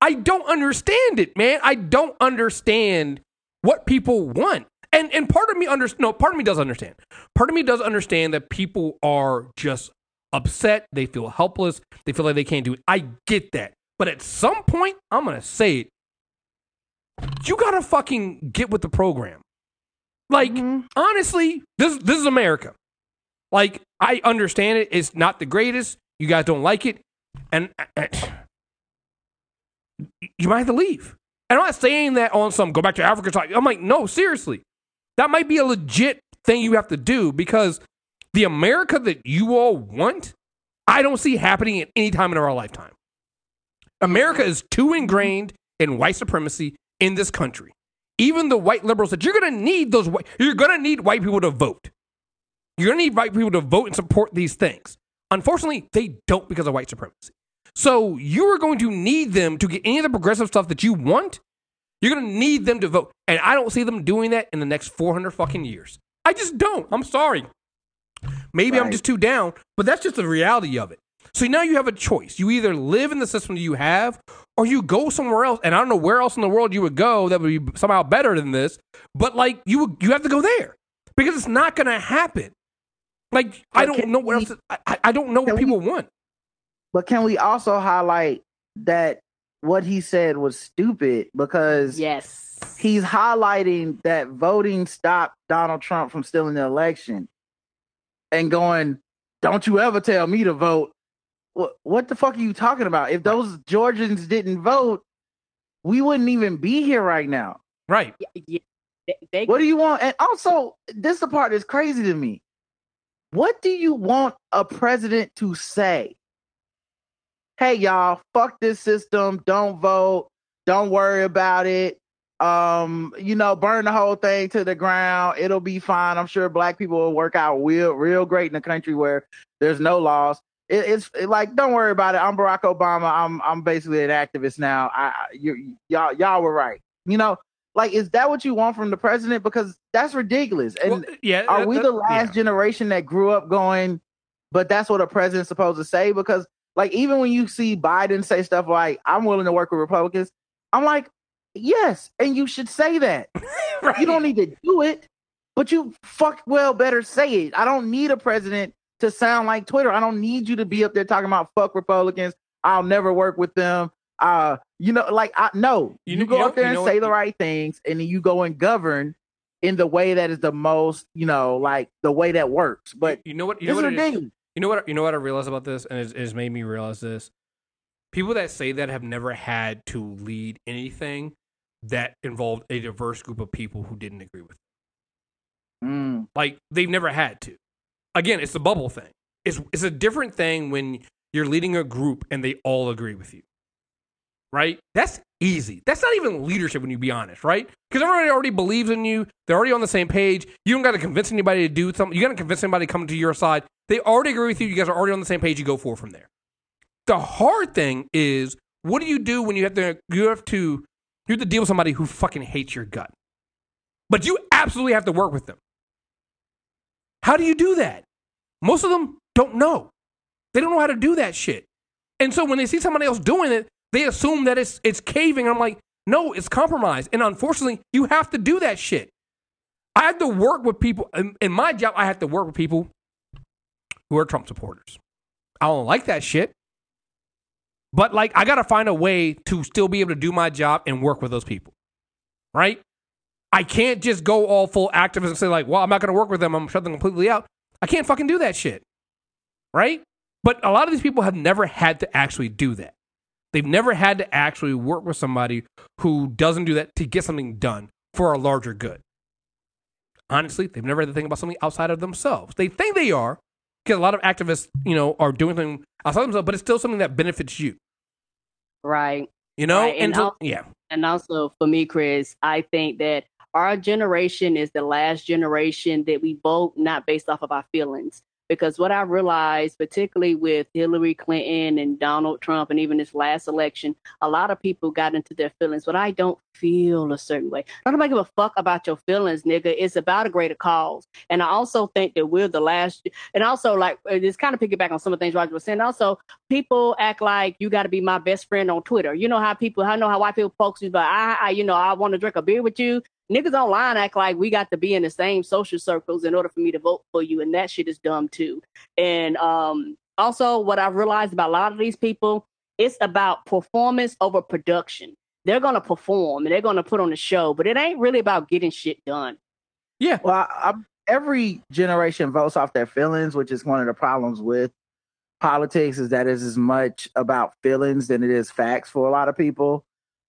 I don't understand it, man. I don't understand what people want. And and part of me under no, part of me does understand. Part of me does understand that people are just upset, they feel helpless, they feel like they can't do it. I get that. But at some point, I'm going to say it. You got to fucking get with the program. Like honestly, this this is America. Like I understand it. It's not the greatest. You guys don't like it, and uh, you might have to leave. And I'm not saying that on some go back to Africa type. I'm like, no, seriously, that might be a legit thing you have to do because the America that you all want, I don't see happening at any time in our lifetime. America is too ingrained in white supremacy in this country. Even the white liberals that you're going to need those white, you're going to need white people to vote. You're going to need white people to vote and support these things. Unfortunately, they don't because of white supremacy. So you are going to need them to get any of the progressive stuff that you want. You're gonna need them to vote, and I don't see them doing that in the next 400 fucking years. I just don't. I'm sorry. Maybe I'm just too down, but that's just the reality of it. So now you have a choice. You either live in the system that you have, or you go somewhere else. And I don't know where else in the world you would go that would be somehow better than this. But like you, would, you have to go there because it's not going to happen. Like I don't know what we- else. I- I, don't know what can we- people want. But can we also highlight that what he said was stupid because Yes. he's highlighting that voting stopped Donald Trump from stealing the election and going, Don't you ever tell me to vote. What, what the fuck are you talking about? If those Georgians didn't vote, we wouldn't even be here right now. Right. Yeah, yeah. They, they, What do you want? And also, this is the part that's crazy to me. What do you want a president to say? Hey, y'all, fuck this system. Don't vote. Don't worry about it. Um, you know, burn the whole thing to the ground. It'll be fine. I'm sure black people will work out real, real great in a country where there's no laws. It, it's it, like, don't worry about it. I'm Barack Obama. I'm I'm basically an activist now. I, you y'all y'all were right. You know, like, is that what you want from the president? Because that's ridiculous. And Well, yeah. are we the last yeah. generation that grew up going, but that's what a president's supposed to say? Because, like, even when you see Biden say stuff like, I'm willing to work with Republicans, I'm like, yes, and you should say that. Right. You don't need to do it, but you fuck well better say it. I don't need a president to sound like Twitter. I don't need you to be up there talking about fuck Republicans. I'll never work with them. Uh, you know, like I no, You you, go you up there and say what- the right things, and then you go and govern in the way that is the most, you know, like the way that works. But you know what? You know what? it is? You know what? You know what I realized about this, and it, it has made me realize this. People that say that have never had to lead anything that involved a diverse group of people who didn't agree with. Them. Mm, Like they've never had to. Again, it's the bubble thing. It's it's a different thing when you're leading a group and they all agree with you. Right? That's easy. That's not even leadership when you be honest, right? Because everybody already believes in you. They're already on the same page. You don't got to convince anybody to do something. You got to convince anybody to come to your side. They already agree with you. You guys are already on the same page. You go forward from there. The hard thing is, what do you do when you have to you have to you have to deal with somebody who fucking hates your gut, but you absolutely have to work with them. How do you do that? Most of them don't know. They don't know how to do that shit. And so when they see somebody else doing it, they assume that it's it's caving. I'm like, no, it's compromise. And unfortunately, you have to do that shit. I have to work with people in, in my job. I have to work with people who are Trump supporters. I don't like that shit. But like I got to find a way to still be able to do my job and work with those people. Right? I can't just go all full activist and say like, "Well, I'm not going to work with them. I'm shut them completely out." I can't fucking do that shit. Right? But a lot of these people have never had to actually do that. They've never had to actually work with somebody who doesn't do that to get something done for a larger good. Honestly, they've never had to think about something outside of themselves. They think they are, because a lot of activists, you know, are doing something outside of themselves, but it's still something that benefits you. right. You know? Right, And, and so, I'll- yeah. And also for me, Chris, I think that our generation is the last generation that we vote not based off of our feelings. Because what I realized, particularly with Hillary Clinton and Donald Trump, and even this last election, a lot of people got into their feelings. But I don't feel a certain way. Don't give a fuck about your feelings, nigga. It's about a greater cause. And I also think that we're the last. And also, like, uh, it's kind of piggyback on some of the things Roger was saying. Also, people act like you got to be my best friend on Twitter. You know how people, I know how white people folks is, but I, I, you know, I want to drink a beer with you. Niggas online act like we got to be in the same social circles in order for me to vote for you, and that shit is dumb too. And um, also, what I've realized about a lot of these people, it's about performance over production. They're gonna perform and they're gonna put on a show, but it ain't really about getting shit done. Yeah. Well, I, I, every generation votes off their feelings, which is one of the problems with politics. Is that it's as much about feelings than it is facts for a lot of people.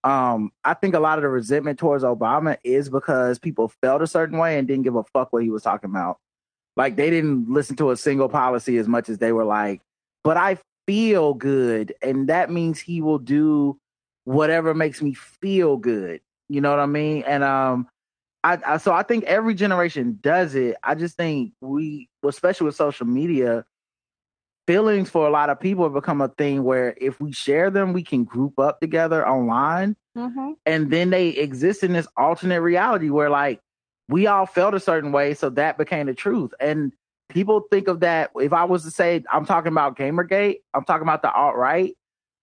Um, I think a lot of the resentment towards Obama is because people felt a certain way and didn't give a fuck what he was talking about. Like they didn't listen to a single policy as much as they were like, but I feel good, and that means he will do whatever makes me feel good. You know what I mean? And um, I, I so I think every generation does it. I just think we, especially with social media, feelings for a lot of people have become a thing where if we share them, we can group up together online. Mm-hmm. and then they exist in this alternate reality where like we all felt a certain way, so that became the truth. And people think of that. If I was to say I'm talking about Gamergate, I'm talking about the alt right,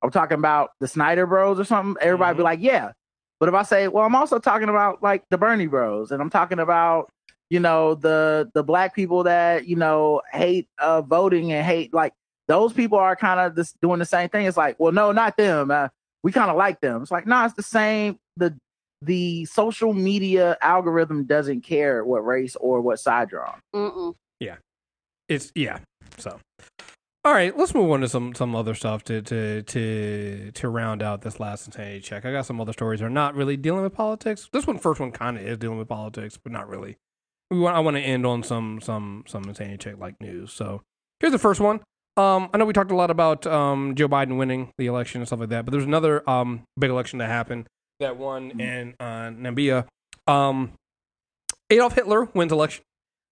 I'm talking about the Snyder Bros or something. Everybody be like, yeah. But if I say, well, I'm also talking about like the Bernie Bros, and I'm talking about you know the the black people that you know hate uh voting and hate like those people are kind of just doing the same thing. It's like, well, no, not them. Uh, we kind of like them. It's like, no, it's the same. The the social media algorithm doesn't care what race or what side you're on. Mm-mm. It's yeah. So, all right, let's move on to some some other stuff to to to to round out this last insanity check. I got some other stories that are not really dealing with politics. This one, first one, kind of is dealing with politics, but not really. We want I want to end on some some some insanity check like news. So here's the first one. Um, I know we talked a lot about um Joe Biden winning the election and stuff like that, but there's another um big election that happened that won in uh, Namibia. Um, Adolf Hitler wins election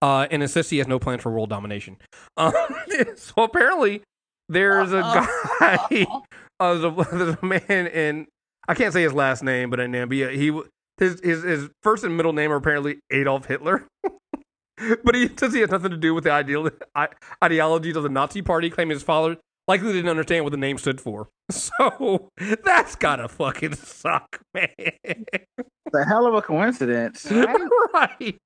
uh, and insists he has no plans for world domination. Um, so apparently, there's a guy, uh, there's, a, there's a man in I can't say his last name, but in Namibia, he his his his first and middle name are apparently Adolf Hitler. but he says he has nothing to do with the ideal ideologies of the Nazi Party. Claiming his father likely didn't understand what the name stood for. So that's gotta fucking suck, man. The hell of a coincidence. right.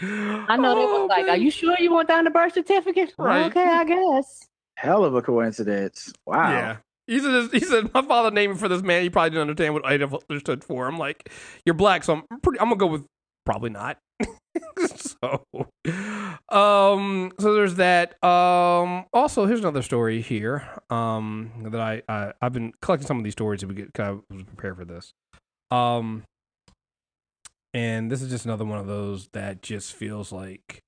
I know they Oh, was like, "Are you sure you want down the birth certificate?" Right. Okay, I guess. Hell of a coincidence. Wow. Yeah. He said, he said, my father named me for this man. He probably didn't understand what Adolf Hitler stood for. I'm like, you're black, so I'm pretty, I'm gonna go with probably not. so, um, so there's that. Um, also, here's another story here. Um, that I, I I've been collecting some of these stories that we get kind of was prepared for this. Um, and this is just another one of those that just feels like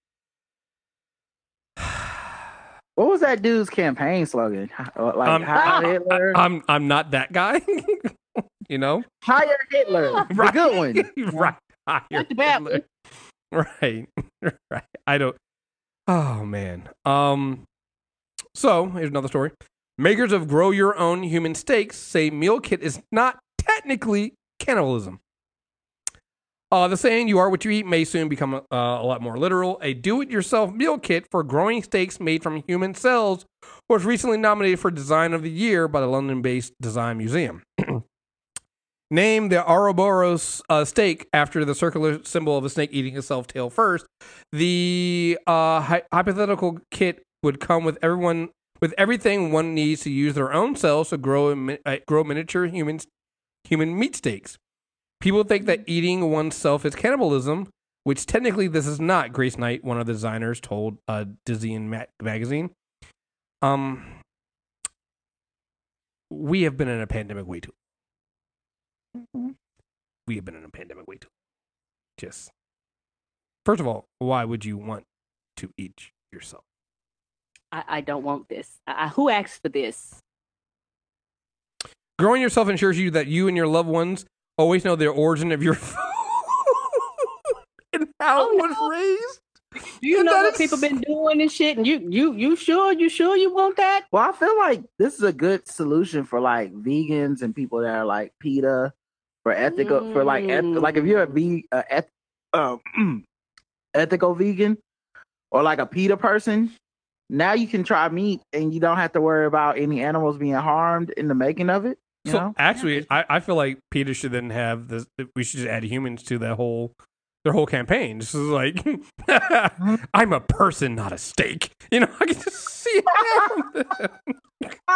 What was that dude's campaign slogan? Uh, Like Um, Heil I- Hitler, I'm I'm not that guy. you know, hire Hitler, the Right. good one. right? Higher Not the bad Hitler. Right, right. I don't. Oh man. Um. So here's another story. Makers of Grow Your Own Human Steaks say meal kit is not technically cannibalism. Uh, the saying "you are what you eat" may soon become uh, a lot more literal. A do-it-yourself meal kit for growing steaks made from human cells was recently nominated for Design of the Year by the London-based Design Museum. Named the Ouroboros uh, steak after the circular symbol of a snake eating itself tail first, the uh, hy- hypothetical kit would come with everyone with everything one needs to use their own cells to grow a uh, grow miniature human human meat steaks. People think that eating oneself is cannibalism, which technically this is not. Grace Knight, one of the designers, told uh, Disney and Ma- magazine. Um, we have been in a pandemic way too. We have been in a pandemic way too. Just first of all, why would you want to eat yourself? I, I don't want this. I- who asked for this? Growing yourself ensures you that you and your loved ones always know the origin of your food and how Oh, it was no. raised. Do you And know that what is- people been doing and shit? And you, you, you sure? You sure you want that? Well, I feel like this is a good solution for like vegans and people that are like PETA for ethical for like eth- Mm. like if you're a ve- uh, eth- um, ethical vegan or like a PETA person, now you can try meat and you don't have to worry about any animals being harmed in the making of it. You so know? actually, I, I feel like PETA should then have this. We should just add humans to that whole their whole campaign. This is like, I'm a person, not a steak. You know, I can just see it.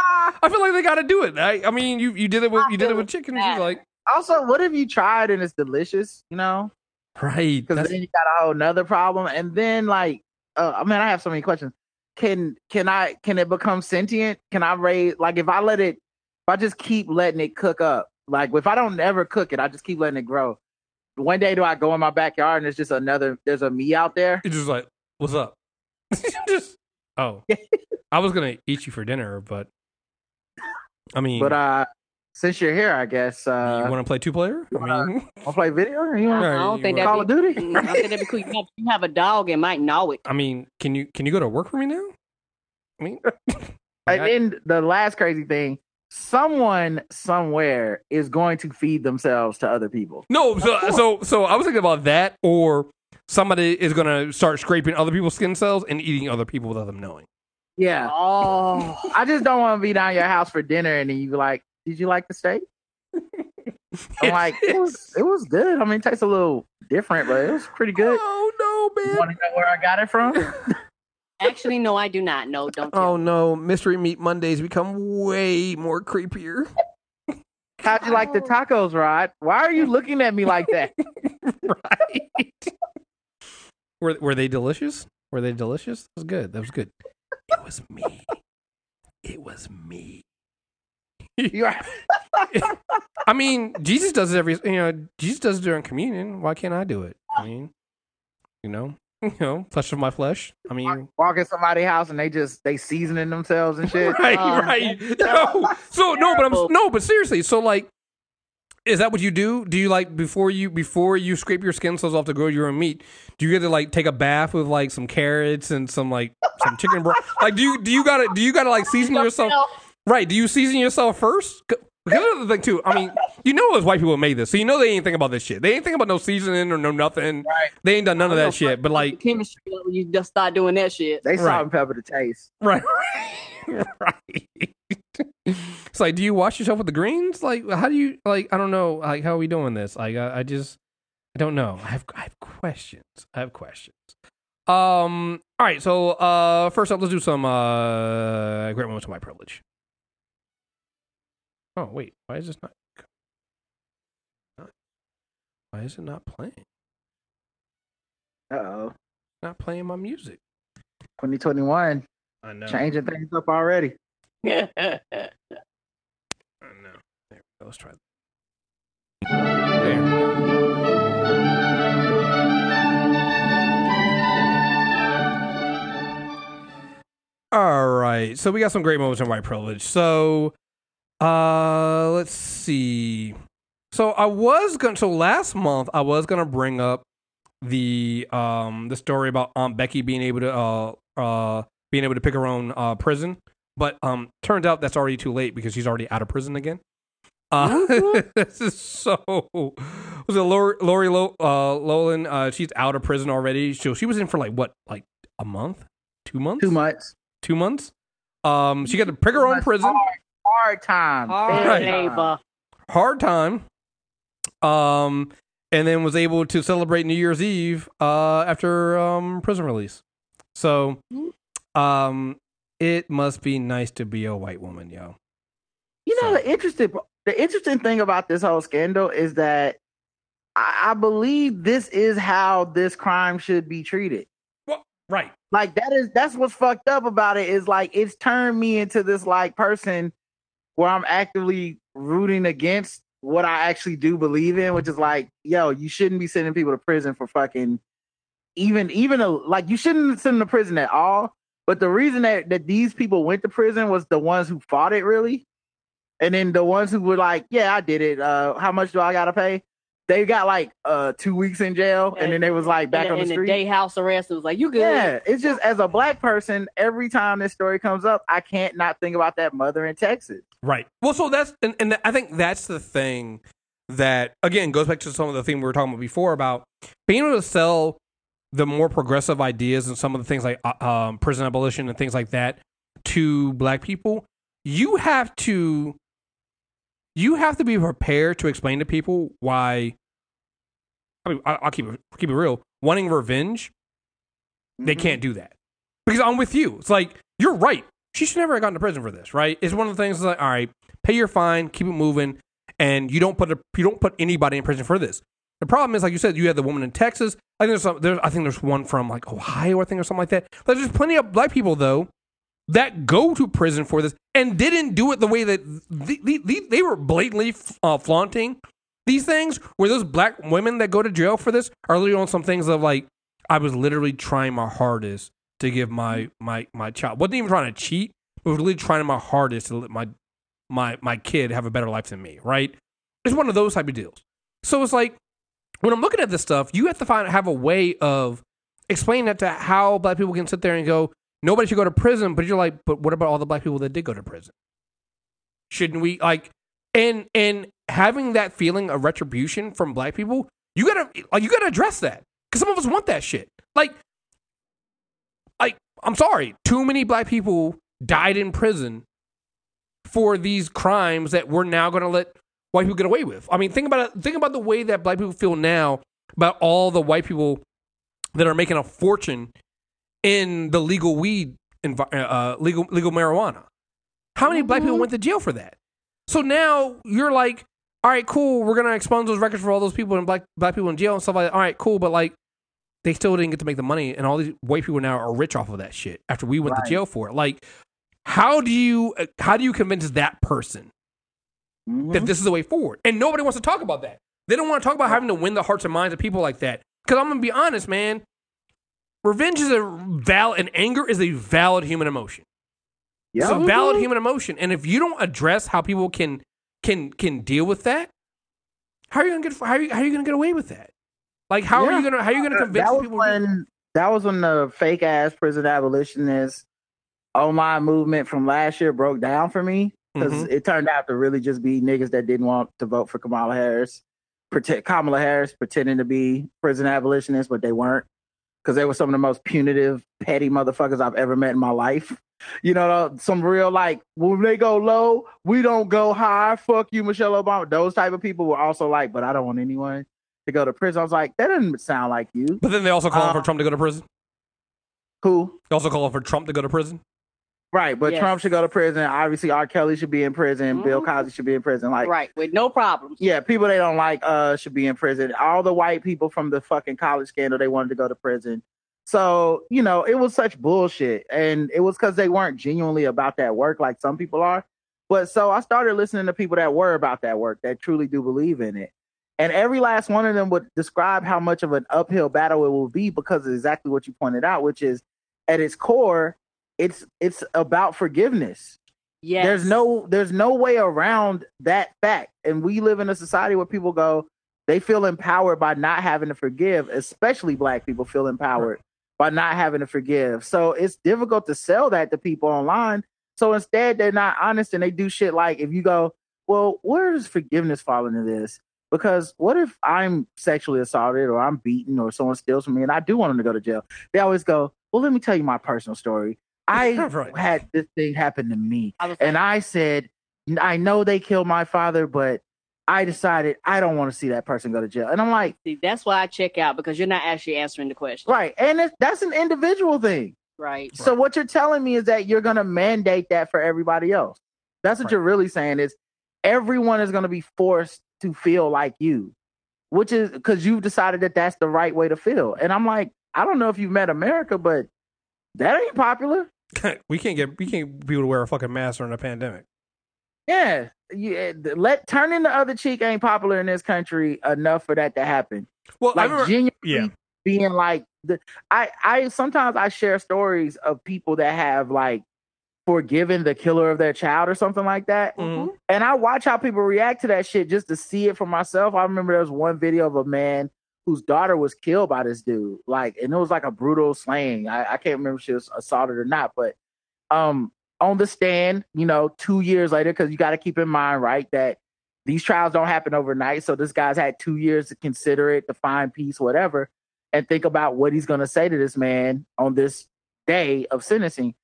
I feel like they got to do it. I, I mean, you you did it with you did it with chicken. She's like, Also, what have you tried and it's delicious? You know, right? because then you got a whole nother problem. And then like, uh, I mean, I have so many questions. Can can I can it become sentient? Can I raise like if I let it, if I just keep letting it cook up, like if I don't ever cook it, I just keep letting it grow. One day, do I go in my backyard and there's just another there's a me out there? It's just like, what's up? just oh, I was gonna eat you for dinner, but I mean, But uh, since you're here, I guess uh, you want to play two player? I mean, I'll play video. Or you I want Right, don't think you that Call of Duty? I don't think that'd be cool. You have, you have a dog and might know it. I mean, can you can you go to work for me now? I mean, And I- then the last crazy thing, someone somewhere is going to feed themselves to other people. No, so so so I was thinking about that, or somebody is gonna start scraping other people's skin cells and eating other people without them knowing. Yeah. Oh, I just don't want to be down your house for dinner and then you like, "Did you like the steak?" I'm like, "It was it was good. I mean, it tastes a little different, but it was pretty good." Oh no, You man! want to know where I got it from? actually, no, I do not. No, don't. Tell Oh no, mystery meat Mondays become way more creepier. How'd you like the tacos, Rod? Why are you looking at me like that? right? Were were they delicious? Were they delicious? That was good. That was good. It was me. It was me. You are, I mean, Jesus does it every. You know, Jesus does it during communion. Why can't I do it? I mean, you know, you know, flesh of my flesh. I mean, walk in somebody's house and they just they seasoning themselves and shit. right, Oh, right. No, so no, but I'm no, but seriously. So like, is that what you do? Do you like before you before you scrape your skin cells off to grow your own meat? Do you get to like take a bath with like some carrots and some like some chicken broth? Like, do you do you gotta do you gotta like season yourself? Right? Do you season yourself first? 'Cause another thing too. I mean, you know those white people made this, so you know they ain't think about this shit. They ain't think about no seasoning or no nothing. Right. They ain't done none of that shit. But like, chemistry when you just start doing that shit. They salt Right. and pepper the taste. Right. right. it's like, do you wash yourself with the greens? Like, how do you like? I don't know. Like, how are we doing this? Like, I, I just, I don't know. I have, I have questions. I have questions. Um. All right. So, uh, first up, let's do some uh great moments of my privilege. Oh wait, why is this not? Why is it not playing? Uh oh. Not playing my music. 2021. I know. Changing things up already. I know. There we go. Let's try. that. There. All right. So we got some great moments in white privilege. So uh let's see. So I was going to so last month I was gonna bring up the um the story about Aunt Becky being able to uh uh being able to pick her own uh prison. But um turns out that's already too late because she's already out of prison again. Uh, this is so. Was it Lori, Lori Lo, uh, Lolan? Uh, she's out of prison already. So she was in for like what, like a month, two months, Two months. two months. Um, she got to pick her own prison. Hard, hard time. Hard Right. labor. hard time. Um, and then was able to celebrate New Year's Eve uh, after um, prison release. So, um, it must be nice to be a white woman, yo. You know So- the interesting the interesting thing about this whole scandal is that I, I believe this is how this crime should be treated. Well, right. Like that is that's what's fucked up about it is like it's turned me into this like person where I'm actively rooting against what I actually do believe in, which is like, yo, you shouldn't be sending people to prison for fucking even even a, like you shouldn't send them to prison at all. But the reason that that these people went to prison was the ones who fought it really, and then the ones who were like, yeah, I did it. Uh, how much do I gotta pay? They got like uh two weeks in jail, and then they was like back in, on the in street. day house arrest. It was like you good. Yeah, it's just as a black person, every time this story comes up, I can't not think about that mother in Texas. Right. Well, so that's and, and I think that's the thing that again goes back to some of the theme we were talking about before about being able to sell the more progressive ideas and some of the things like uh, um, prison abolition and things like that to black people. You have to you have to be prepared to explain to people why. I mean, I, I'll keep it keep it real. Wanting revenge, they Mhm. can't do that because I'm with you. It's like you're right. She should never have gotten to prison for this, right? It's one of the things like, all right, pay your fine, keep it moving, and you don't put a, you don't put anybody in prison for this. The problem is, like you said, you had the woman in Texas. I think there's some, there's, I think there's one from like Ohio, I think, or something like that. But there's plenty of black people though that go to prison for this and didn't do it the way that the, the, the, they were blatantly uh, flaunting these things. Where those black women that go to jail for this are literally on some things of like, I was literally trying my hardest to give my my my child wasn't even trying to cheat, but was literally trying my hardest to let my my my kid have a better life than me. Right? It's one of those type of deals. So it's like when I'm looking at this stuff, you have to find have a way of explaining that to how black people can sit there and go, nobody should go to prison. But you're like, but what about all the black people that did go to prison? Shouldn't we like and and having that feeling of retribution from black people? You gotta like you gotta address that because some of us want that shit. Like, like I'm sorry, too many black people died in prison for these crimes that we're now to let white people get away with. I mean, think about it. Think about the way that black people feel now about all the white people that are making a fortune in the legal weed, envi- uh, legal legal marijuana. How many black people went to jail for that? So now you're like, all right, cool. We're gonna expunge those records for all those people and black black people in jail and stuff like that. All right, cool. But like, they still didn't get to make the money, and all these white people now are rich off of that shit after we went Right. to jail for it. Like, how do you uh, how do you convince that person Mhm. that this is the way forward? And nobody wants to talk about that. They don't want to talk about having to win the hearts and minds of people like that. Because I'm gonna be honest, man. Revenge is a valid, and anger is a valid human emotion. It's a valid human emotion, and if you don't address how people can can can deal with that, how are you gonna get how are you, how are you gonna get away with that? Like how are you gonna how are you gonna convince that was people? when that was when the fake ass prison abolitionist online movement from last year broke down for me because Mhm. it turned out to really just be niggas that didn't want to vote for Kamala Harris, pretend Kamala Harris pretending to be prison abolitionists, but they weren't because they were some of the most punitive, petty motherfuckers I've ever met in my life. You know, some real like when they go low, we don't go high. Fuck you, Michelle Obama. Those type of people were also like, but I don't want anyone to go to prison. I was like, that doesn't sound like you. but then they also calling for Um, Trump to go to prison. Who? They also calling for Trump to go to prison. Right, but Yes. Trump should go to prison. Obviously, R. Kelly should be in prison. Bill Mhm. Cosby should be in prison. Like, right, with no problems. yeah, people they don't like uh should be in prison. All the white people from the fucking college scandal, they wanted to go to prison. So you know, it was such bullshit, and it was because they weren't genuinely about that work like some people are. But so I started listening to people that were about that work, that truly do believe in it. And every last one of them would describe how much of an uphill battle it will be because of exactly what you pointed out, which is at its core, it's it's about forgiveness. Yes. There's no there's no way around that fact. And we live in a society where people go, they feel empowered by not having to forgive, especially black people feel empowered by not having to forgive. So it's difficult to sell that to people online. So instead they're not honest and they do shit like if you go, Well, where does forgiveness fall into this? Because what if I'm sexually assaulted or I'm beaten or someone steals from me and I do want them to go to jail? They always go, Well, let me tell you my personal story. I Right. had this thing happen to me. I was And I said, I know they killed my father, but I decided I don't want to see that person go to jail. And I'm like, See, that's why I check out because you're not actually answering the question. right. And it, that's an individual thing. Right. So what you're telling me is that you're going to mandate that for everybody else. That's what Right. you're really saying is everyone is going to be forced to feel like you, which is because you've decided that that's the right way to feel. And I'm like, I don't know if you've met America, but that ain't popular. we can't get we can't get people to wear a fucking mask during a pandemic. Yeah, yeah. Let turning the other cheek ain't popular in this country enough for that to happen. Well, Like remember, genuinely yeah. being like the I I sometimes I share stories of people that have like forgiven the killer of their child or something like that. Mhm. And I watch how people react to that shit just to see it for myself. I remember there was one video of a man whose daughter was killed by this dude. Like, and it was like a brutal slaying. I, I can't remember if she was assaulted or not, but um on the stand, you know, two years later, because you got to keep in mind, right, that these trials don't happen overnight. So this guy's had two years to consider it, to find peace, whatever, and think about what he's gonna say to this man on this day of sentencing.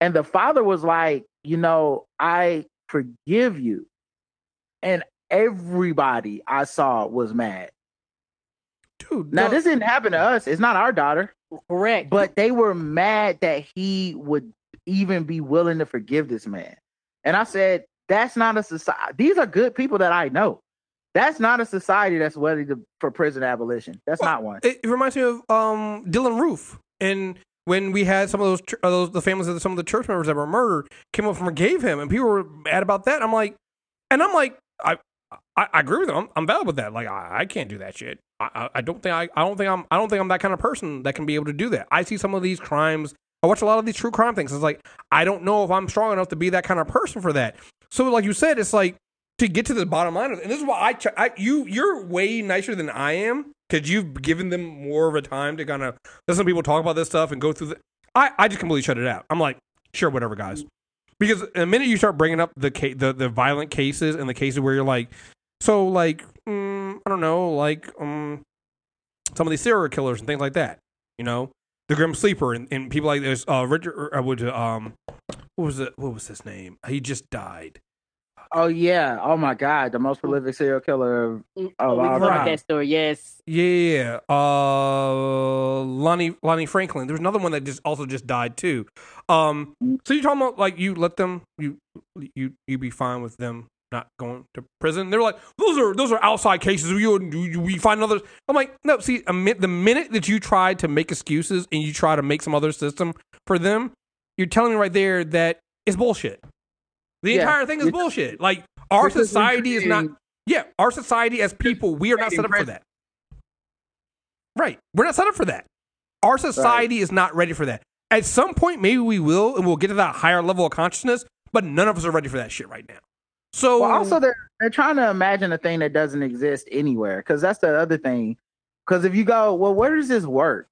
And the father was like, you know, I forgive you. And everybody I saw was mad. Dude. Now, no- this didn't happen to us. It's not our daughter, Correct. but they were mad that he would even be willing to forgive this man. And I said, that's not a society. These are good people that I know. That's not a society that's ready to, for prison abolition. That's Well, not one. It, it reminds me of um, Dylann Roof, and when we had some of those, uh, those the families of some of the church members that were murdered came up and forgave him, and people were mad about that. I'm like, and I'm like, I I, I agree with them. I'm, I'm valid with that. Like, I, I can't do that shit. I, I, don't think I, I don't think I'm I don't think I'm that kind of person that can be able to do that. I see some of these crimes. I watch a lot of these true crime things. It's like I don't know if I'm strong enough to be that kind of person for that. So, like you said, it's like to get to the bottom line of. And this is why I, ch- I you you're way nicer than I am because you've given them more of a time to kind of listen to people talk about this stuff and go through the. I I just completely shut it out. I'm like, sure, whatever, guys. because the minute you start bringing up the ca- the the violent cases and the cases where you're like, so like mm, I don't know, like um, some of these serial killers and things like that, you know, the Grim Sleeper and, and people like this. Uh, Richard, uh, would um, what was it? What was his name? He just died. Oh yeah. Oh my God. The most prolific serial killer of, of all we heard that story. Yes. Yeah, uh, Lonnie Lonnie Franklin. There's another one that just also just died too. Um, so you're talking about like you let them you you you be fine with them not going to prison? They're like those are those are outside cases. You you we find others. I'm like no. See, the minute that you try to make excuses and you try to make some other system for them, you're telling me right there that it's bullshit. The Yeah, entire thing is bullshit. Like our society is not. Yeah, our society as people, we are not set up for that. Right. We're not set up for that. Our society is not ready for that. At some point, maybe we will, and we'll get to that higher level of consciousness, but none of us are ready for that shit right now. So, Well, also they're they're trying to imagine a thing that doesn't exist anywhere because that's the other thing. Because if you go, well, where does this work?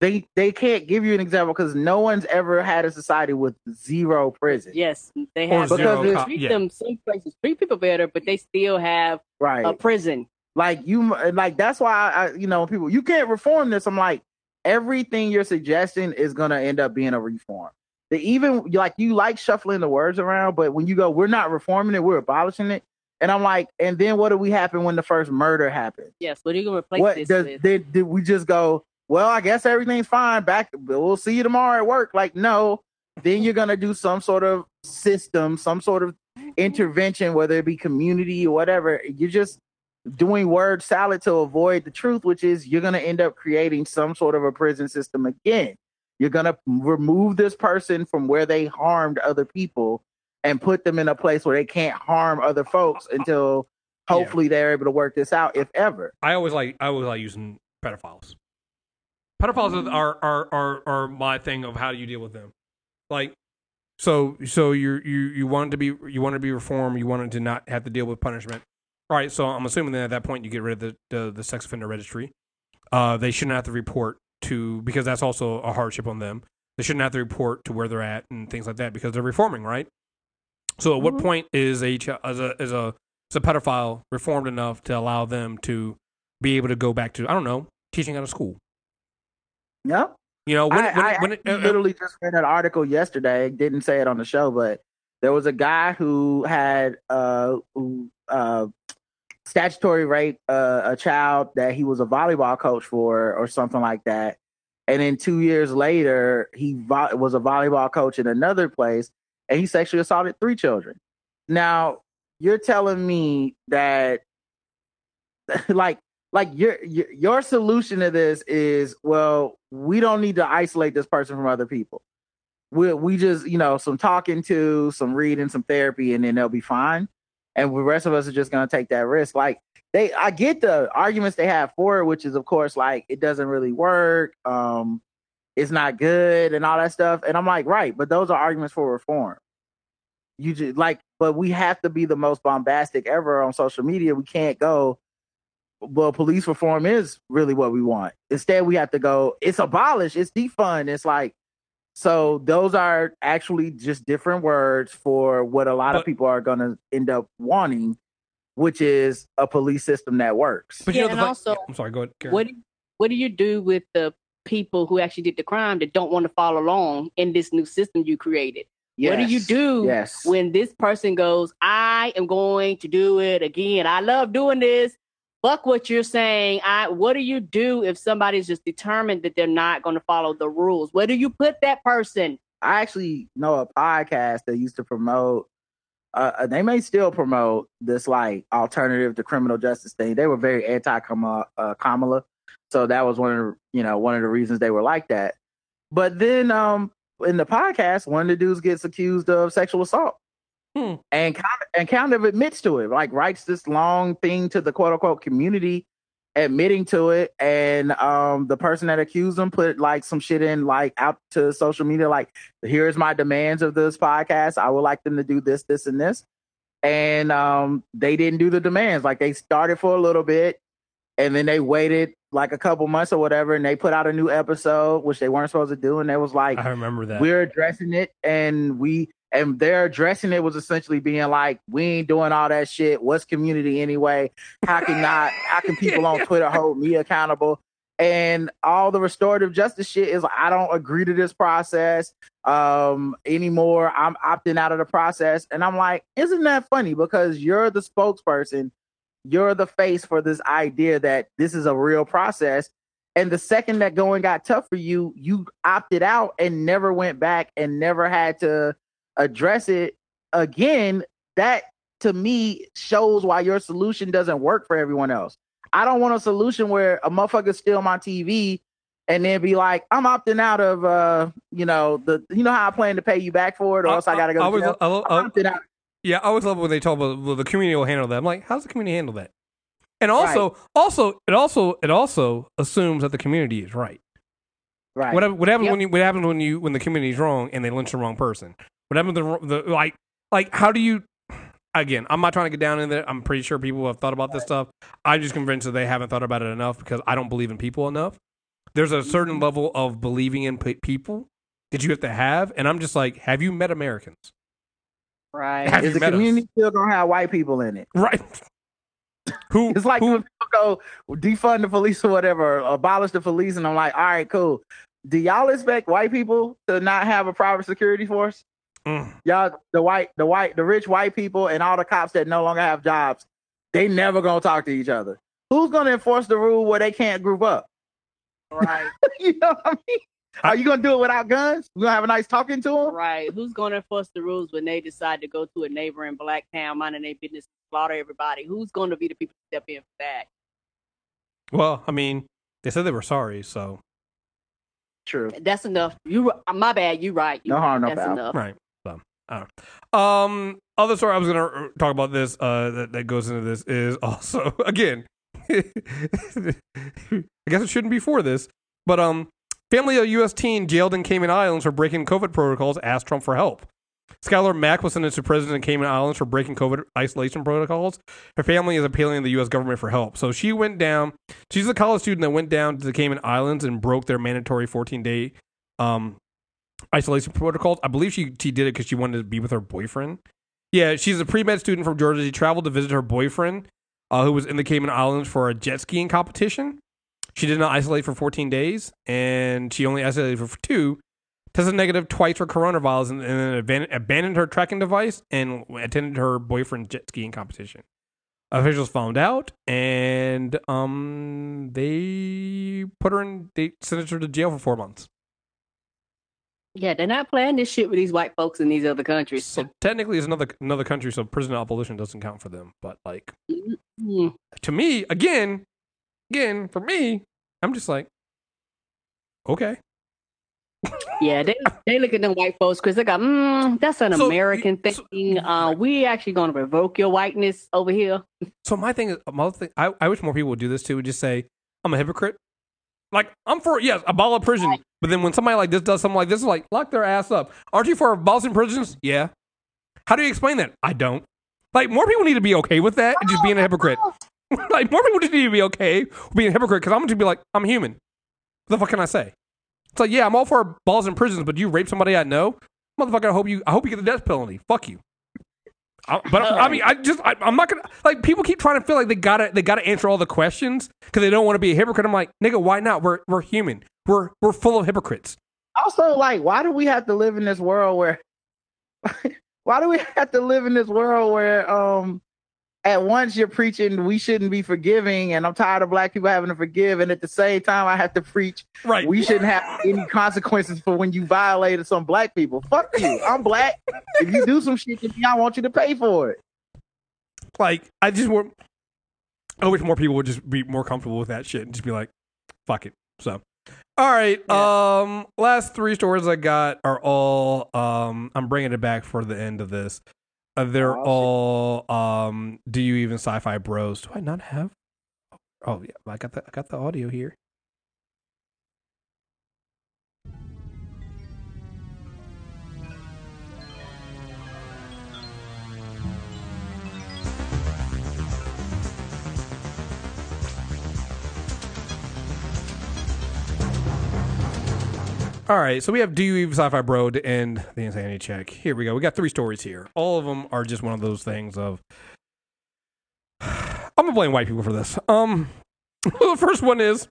They they can't give you an example because no one's ever had a society with zero prison. Yes, they Or have zero they treat yeah. them some places treat people better, but they still have Right. a prison. like you like that's why I you know people you can't reform this. I'm like everything you're suggesting is gonna end up being a reform. The even like you like shuffling the words around, but when you go, we're not reforming it, we're abolishing it. And I'm like, and then what do we happen when the first murder happened? Yes, what are you gonna replace what this does with? did, did we just go well i guess everything's fine back we'll see you tomorrow at work like no then you're gonna do some sort of system some sort of intervention whether it be community or whatever you're just doing word salad to avoid the truth which is you're gonna end up creating some sort of a prison system again you're gonna remove this person from where they harmed other people and put them in a place where they can't harm other folks until hopefully they're able to work this out if ever I always like I always like using pedophiles. Pedophiles are are are are my thing of how do you deal with them. Like, so so you you you wanted to be you wanted to be reformed. You wanted to not have to deal with punishment. All right. So I'm assuming that at that point you get rid of the the, the sex offender registry. Uh, they shouldn't have to report to because that's also a hardship on them. They shouldn't have to report to where they're at and things like that because they're reforming, right? So at what point is a as a as a as a pedophile reformed enough to allow them to be able to go back to I don't know teaching out of school? Yeah, You know, when, I, it- when, I when it, actually uh, uh, literally just read an article yesterday. Didn't say it on the show, but there was a guy who had uh, who, uh, statutory rape uh, a child that he was a volleyball coach for, or something like that. And then two years later, he vo- was a volleyball coach in another place, and he sexually assaulted three children. Now you're telling me that, like, like your, your solution to this is well we don't need to isolate this person from other people we we just you know some talking to some reading some therapy and then they'll be fine and the rest of us are just going to take that risk like they i get the arguments they have for it which is of course like it doesn't really work um it's not good and all that stuff and i'm like right but those are arguments for reform you just like but we have to be the most bombastic ever on social media we can't go well, police reform is really what we want. Instead, we have to go, it's abolished, it's defund. It's like, so those are actually just different words for what a lot But- of people are going to end up wanting, which is a police system that works. but Yeah, you know, the and thing- also, I'm sorry. Go ahead. Karen. What do, what do you do with the people who actually did the crime that don't want to follow along in this new system you created? What do you do Yes. when this person goes, I am going to do it again. I love doing this. Fuck what you're saying. I what do you do if somebody's just determined that they're not going to follow the rules? Where do you put that person? I actually know a podcast that used to promote. Uh, uh, they may still promote this like alternative to criminal justice thing. They were very anti uh, Kamala, so that was one of the, you know one of the reasons they were like that. But then um in the podcast, one of the dudes gets accused of sexual assault. Hmm. And kind of, and kind of admits to it, like writes this long thing to the quote unquote community, admitting to it. And um, the person that accused him put like some shit in like out to social media, like here's my demands of this podcast. I would like them to do this, this, and this. And um, they didn't do the demands. Like they started for a little bit, and then they waited like a couple months or whatever, and they put out a new episode, which they weren't supposed to do. And they was like, I remember that. we're addressing it and we and their addressing it was essentially being like, "We ain't doing all that shit. What's community anyway? How can not? How can people on Twitter hold me accountable?" And all the restorative justice shit is, I don't agree to this process um anymore. I'm opting out of the process, and I'm like, isn't that funny? Because you're the spokesperson, you're the face for this idea that this is a real process. And the second that going got tough for you, you opted out and never went back and never had to address it again. That to me shows why your solution doesn't work for everyone else. I don't want a solution where a motherfucker steal my TV and then be like, I'm opting out of uh, you know, the you know how I plan to pay you back for it, or else I, gotta go. I to was-? I opting out. Yeah, I always love when they talk about well, the community will handle that. I'm like, how's the community handle that? And also, also, it also, it also assumes that the community is right. Right. What, what happens Yep. when you what happens when you when the community is wrong and they lynch the wrong person? What happens the, the like like how do you again? I'm not trying to get down in there. I'm pretty sure people have thought about this stuff. I'm just convinced that they haven't thought about it enough because I don't believe in people enough. There's a certain Mm-hmm. level of believing in people that you have to have, and I'm just like, have you met Americans? Right. Have Is the met us? community still gonna have white people in it? Right. Who? It's like when people go defund the police or whatever, or abolish the police, and I'm like, all right, cool. Do y'all expect white people to not have a private security force? Mm. Y'all, the white, the white, the rich white people, and all the cops that no longer have jobs, they never gonna talk to each other. Who's gonna enforce the rule where they can't group up? Right. you know what I mean? Are you gonna do it without guns? We gonna have a nice talking to them? Right. Who's going to enforce the rules when they decide to go to a neighboring black town, minding their business, slaughter everybody? Who's going to be the people to step in for that? Well, I mean, they said they were sorry, so True. That's enough. You, my bad. You right. You No harm, no That's foul. enough. right. Um, other story I was gonna uh, talk about this uh that, that goes into this is also again. I guess it shouldn't be for this, but um, family of U.S. teen jailed in Cayman Islands for breaking COVID protocols asked Trump for help. Skylar Mack was sentenced to prison in Cayman Islands for breaking COVID isolation protocols. Her family is appealing to the U.S. government for help. So she went down. She's a college student that went down to the Cayman Islands and broke their mandatory 14 day um, isolation protocols. I believe she she did it because she wanted to be with her boyfriend. Yeah, she's a pre med student from Georgia. She traveled to visit her boyfriend, uh, who was in the Cayman Islands for a jet skiing competition. She did not isolate for 14 days, and she only isolated for two. Tested negative twice for coronavirus, and, and then aban- abandoned her tracking device and attended her boyfriend's jet skiing competition. Officials found out, and um, they put her in. They sentenced her to jail for four months. Yeah, they're not playing this shit with these white folks in these other countries. So technically, it's another another country, so prison abolition doesn't count for them. But like Mm. to me, again, again for me, I'm just like, okay, Yeah, they they look at them white folks because they got, mm, that's an So, American thing. uh, we actually going to revoke your whiteness over here. So my thing is, my thing, I, I wish more people would do this too. Would just say, I'm a hypocrite. Like I'm for yes, a ball abolish prison, but then when somebody like this does something like this, like lock their ass up. Aren't you for balls abolishing prisons? Yeah. How do you explain that? I don't. Like more people need to be okay with that and just being a hypocrite. Oh, like more people just need to be okay with being a hypocrite because I'm going to be like I'm human. What the fuck can I say? It's like yeah, I'm all for abolishing prisons, but you rape somebody I know, motherfucker. I hope you. I hope you get the death penalty. Fuck you. I, but I mean, I just I, I'm not gonna like people keep trying to feel like they gotta they gotta answer all the questions because they don't want to be a hypocrite. I'm like, nigga, why not? We're we're human. We're we're full of hypocrites. Also, like, why do we have to live in this world where? why do we have to live in this world where, um, at once you're preaching we shouldn't be forgiving, and I'm tired of black people having to forgive, and at the same time I have to preach right we shouldn't have any consequences for when you violated some black people. Fuck you. I'm black. if you do some shit to me, I want you to pay for it. Like I just want. I wish more people would just be more comfortable with that shit and just be like, fuck it. So. All right. Um, last three stories I got are all. Um, I'm bringing it back for the end of this. Uh, they're all. Um, do you even sci-fi bros? Do I not have? Oh yeah, I got the I got the audio here. All right, so we have Do You Even Sci-Fi Bro to end the insanity check. Here we go. We got three stories here. All of them are just one of those things of. I'm gonna blame white people for this. Um, the first one is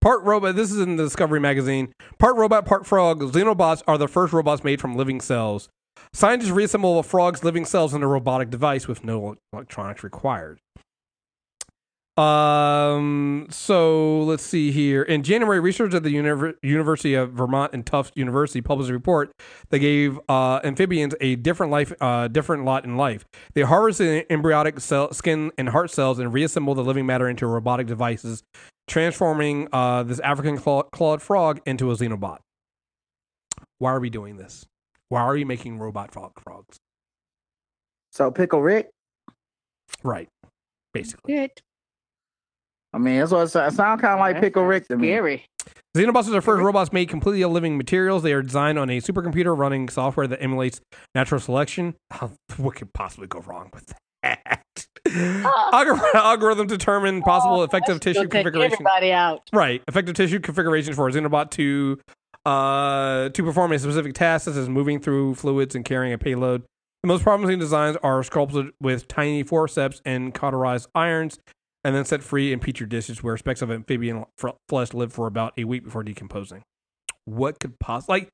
part robot. This is in the Discovery magazine. Part robot, part frog. Xenobots are the first robots made from living cells. Scientists reassemble a frog's living cells in a robotic device with no electronics required. Um. So let's see here. In January, researchers at the Univer- University of Vermont and Tufts University published a report that gave uh, amphibians a different life, uh, different lot in life. They harvested embryonic cell, skin and heart cells and reassembled the living matter into robotic devices, transforming uh, this African claw- clawed frog into a xenobot. Why are we doing this? Why are we making robot frog frogs? So Pickle Rick. Right. Basically. It. I mean, that's what it sounds kind of like Pickle Rick to me. Scary. Xenobots are the first robots made completely of living materials. They are designed on a supercomputer running software that emulates natural selection. How, what could possibly go wrong with that? Algor- algorithm determine possible effective tissue Gonna take configuration. everybody out. Right, effective tissue configurations for a Xenobot to uh, to perform a specific task, such as moving through fluids and carrying a payload. The most promising designs are sculpted with tiny forceps and cauterized irons, and then set free in petri dishes where specks of amphibian flesh live for about a week before decomposing. What could possibly like?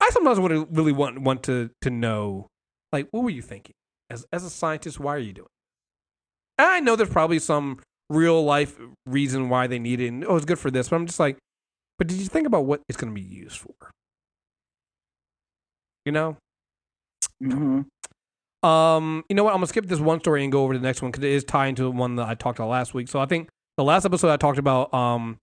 I sometimes would really want want to to know, like, what were you thinking as as a scientist? Why are you doing? it? And I know there's probably some real life reason why they need it. And, oh, it's good for this, but I'm just like, but did you think about what it's going to be used for? You know, hmm um, you know what? I'm gonna skip this one story and go over to the next one because it is tied into the one that I talked about last week. So I think the last episode I talked about um,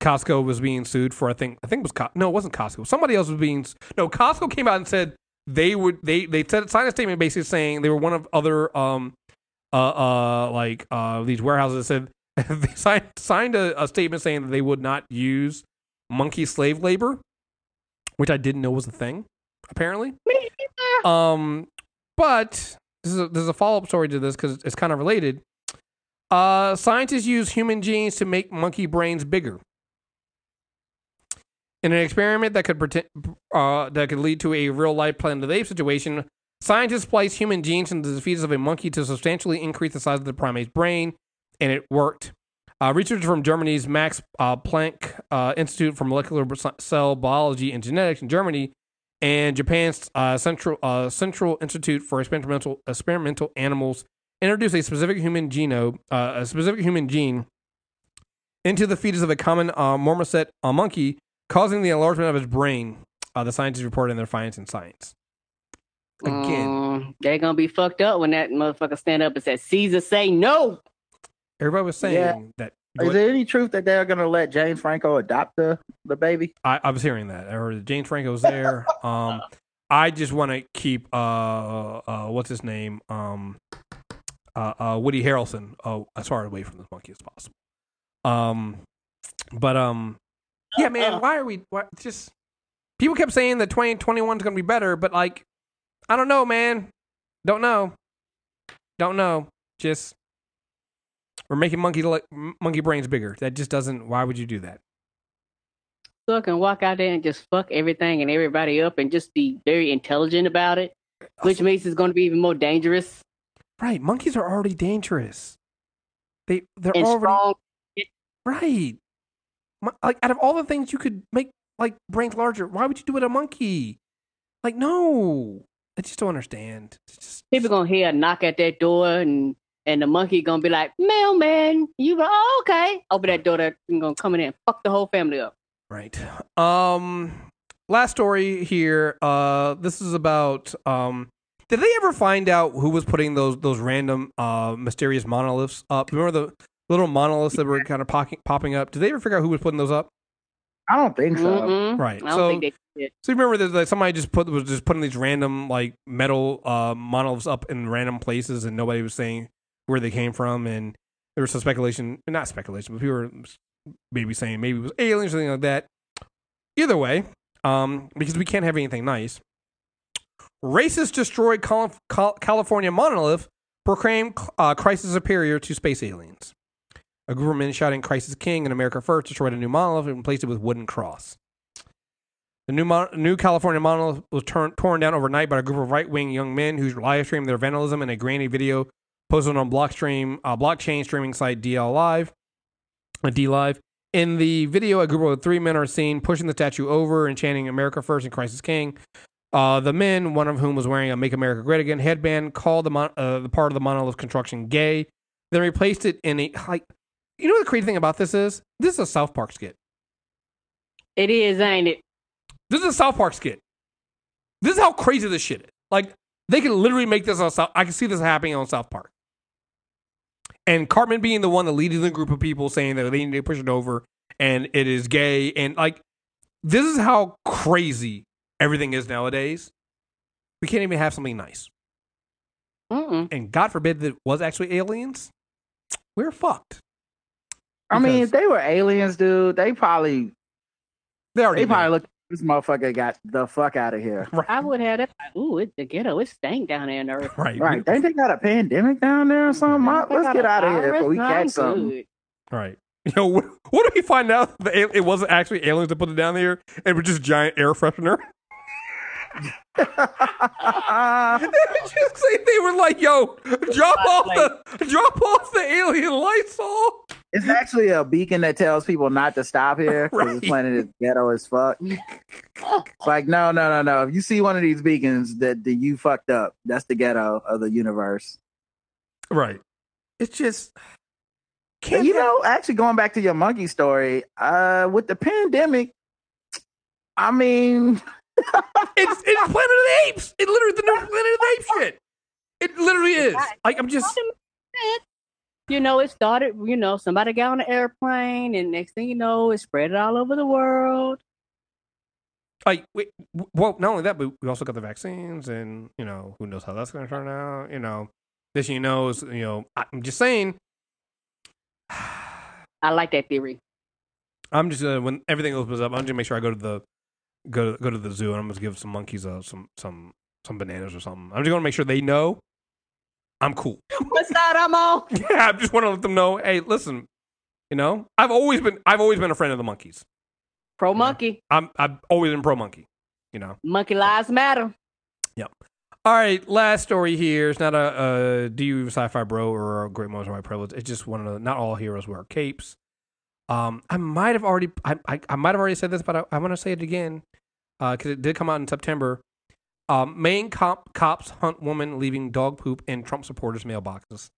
Costco was being sued for I think I think it was Co- no, it wasn't Costco. Somebody else was being no. Costco came out and said they would they they said signed a statement basically saying they were one of other um uh uh like uh these warehouses that said they signed signed a, a statement saying that they would not use monkey slave labor, which I didn't know was a thing apparently. Um, but this is a, there's a follow up story to this because it's kind of related. Uh, scientists use human genes to make monkey brains bigger. In an experiment that could pretend, uh, that could lead to a real life Planet of the Apes situation, scientists spliced human genes into the fetus of a monkey to substantially increase the size of the primate's brain, and it worked. Uh, researchers from Germany's Max uh, Planck uh, Institute for Molecular Cell Biology and Genetics in Germany and Japan's uh, Central uh, Central Institute for Experimental Experimental Animals introduced a specific human genome, uh, a specific human gene, into the fetus of a common uh, marmoset uh, monkey, causing the enlargement of its brain. Uh, the scientists reported in their findings in Science. Again, Mm, they're gonna be fucked up when that motherfucker stand up and say, "Caesar say no." everybody was saying Yeah. that. Is there any truth that they're gonna let James Franco adopt the the baby? I, I was hearing that. I heard James Franco was there. Um, I just want to keep uh, uh, what's his name, um, uh, uh, Woody Harrelson, uh, as far away from this monkey as possible. Um, but um, yeah, man, why are we? Why, just people kept saying that twenty twenty one is gonna be better, but like, I don't know, man. Don't know. Don't know. Just we're making monkey le- monkey brains bigger. That just doesn't. Why would you do that? Suck and walk out there and just fuck everything and everybody up and just be very intelligent about it, oh, which makes it's going to be even more dangerous Right, monkeys are already dangerous. They they're and already strong. right. Like out of all the things you could make like brains larger, why would you do it a monkey? Like no, I just don't understand. Just People gonna hear a knock at that door and and the monkey gonna be like, "Mailman," you go, oh, "Okay." Open that door, that gonna come in and fuck the whole family up. right. Um, last story here. Uh, this is about um. Did they ever find out who was putting those those random uh mysterious monoliths up? Remember the little monoliths that were kind of popping popping up? Did they ever figure out who was putting those up? I don't think so. Mm-mm. Right. I don't so think they. So you remember that like somebody just put was just putting these random like metal uh, monoliths up in random places, and nobody was saying where they came from, and there was some speculation, not speculation, but people were maybe saying maybe it was aliens or something like that. Either way, um, because we can't have anything nice. Racists destroyed Cal- Cal- California monolith, proclaim uh, Christ is superior to space aliens. A group of men shouting "Christ is King" and "America First destroyed a new monolith and replaced it with wooden cross. The new mon- new California monolith was turn- torn down overnight by a group of right wing young men who live streamed their vandalism in a grainy video posted on blockstream uh, blockchain streaming site DL Live, uh, D Live. In the video, a group of three men are seen pushing the statue over and chanting "America First and Christ is King." Uh, the men, one of whom was wearing a "Make America Great Again" headband, called the mon- uh, the part of the monolith construction gay. Then replaced it in a like. You know what the crazy thing about this is? This is a South Park skit. It is, ain't it? This is a South Park skit. This is how crazy this shit is. Like they can literally make this on South. I can see this happening on South Park. And Cartman being the one that leading the group of people saying that they need to push it over and it is gay and like this is how crazy everything is nowadays. We can't even have something nice. Mm-mm. And God forbid that it was actually aliens. We're fucked. I mean, if they were aliens, dude, they probably They already they probably knew. Look this motherfucker got the fuck out of here. I would have that. Like, Ooh, it's the ghetto. It stank down there in the earth. right. Right? Think they got a pandemic down there or something? I Let's get out of here before we catch something. Right. Yo, what, what if we find out that it it wasn't actually aliens that put it down there it was just giant air freshener? just say they were like, "Yo, drop off the drop off the alien Lysol." It's actually a beacon that tells people not to stop here because Right. this planet is ghetto as fuck. It's like, no, no, no, no. If you see one of these beacons, that that you fucked up. That's the ghetto of the universe. Right. It's just can't you know, actually going back to your monkey story, uh, with the pandemic, I mean, it's it's Planet of the Apes. It literally the new Planet of the Apes shit. It literally is. Like I'm just You know, it started. You know, somebody got on an airplane, and next thing you know, it spread it all over the world. like well, not only that, but we also got the vaccines, and you know who knows how that's going to turn out. You know, this you know is you know I'm just saying. I like that theory. I'm just uh, when everything opens up, I'm just make sure I go to the go to go to the zoo and I'm gonna give some monkeys uh, some some some bananas or something. I'm just gonna make sure they know I'm cool. What's that I'm on? yeah, I just want to let them know. Hey, listen, you know, I've always been I've always been a friend of the monkeys. Pro monkey. I'm I've always been pro monkey. You know. Monkey lives matter. Yep. All right, last story here. It's not a, a do you sci-fi bro or a great moments of my privilege. It's just one of the not all heroes wear capes. Um, I might have already I I, I might have already said this, but I, I want to say it again because it did come out in September. Um, Maine cop cops hunt woman leaving dog poop in Trump supporters' mailboxes.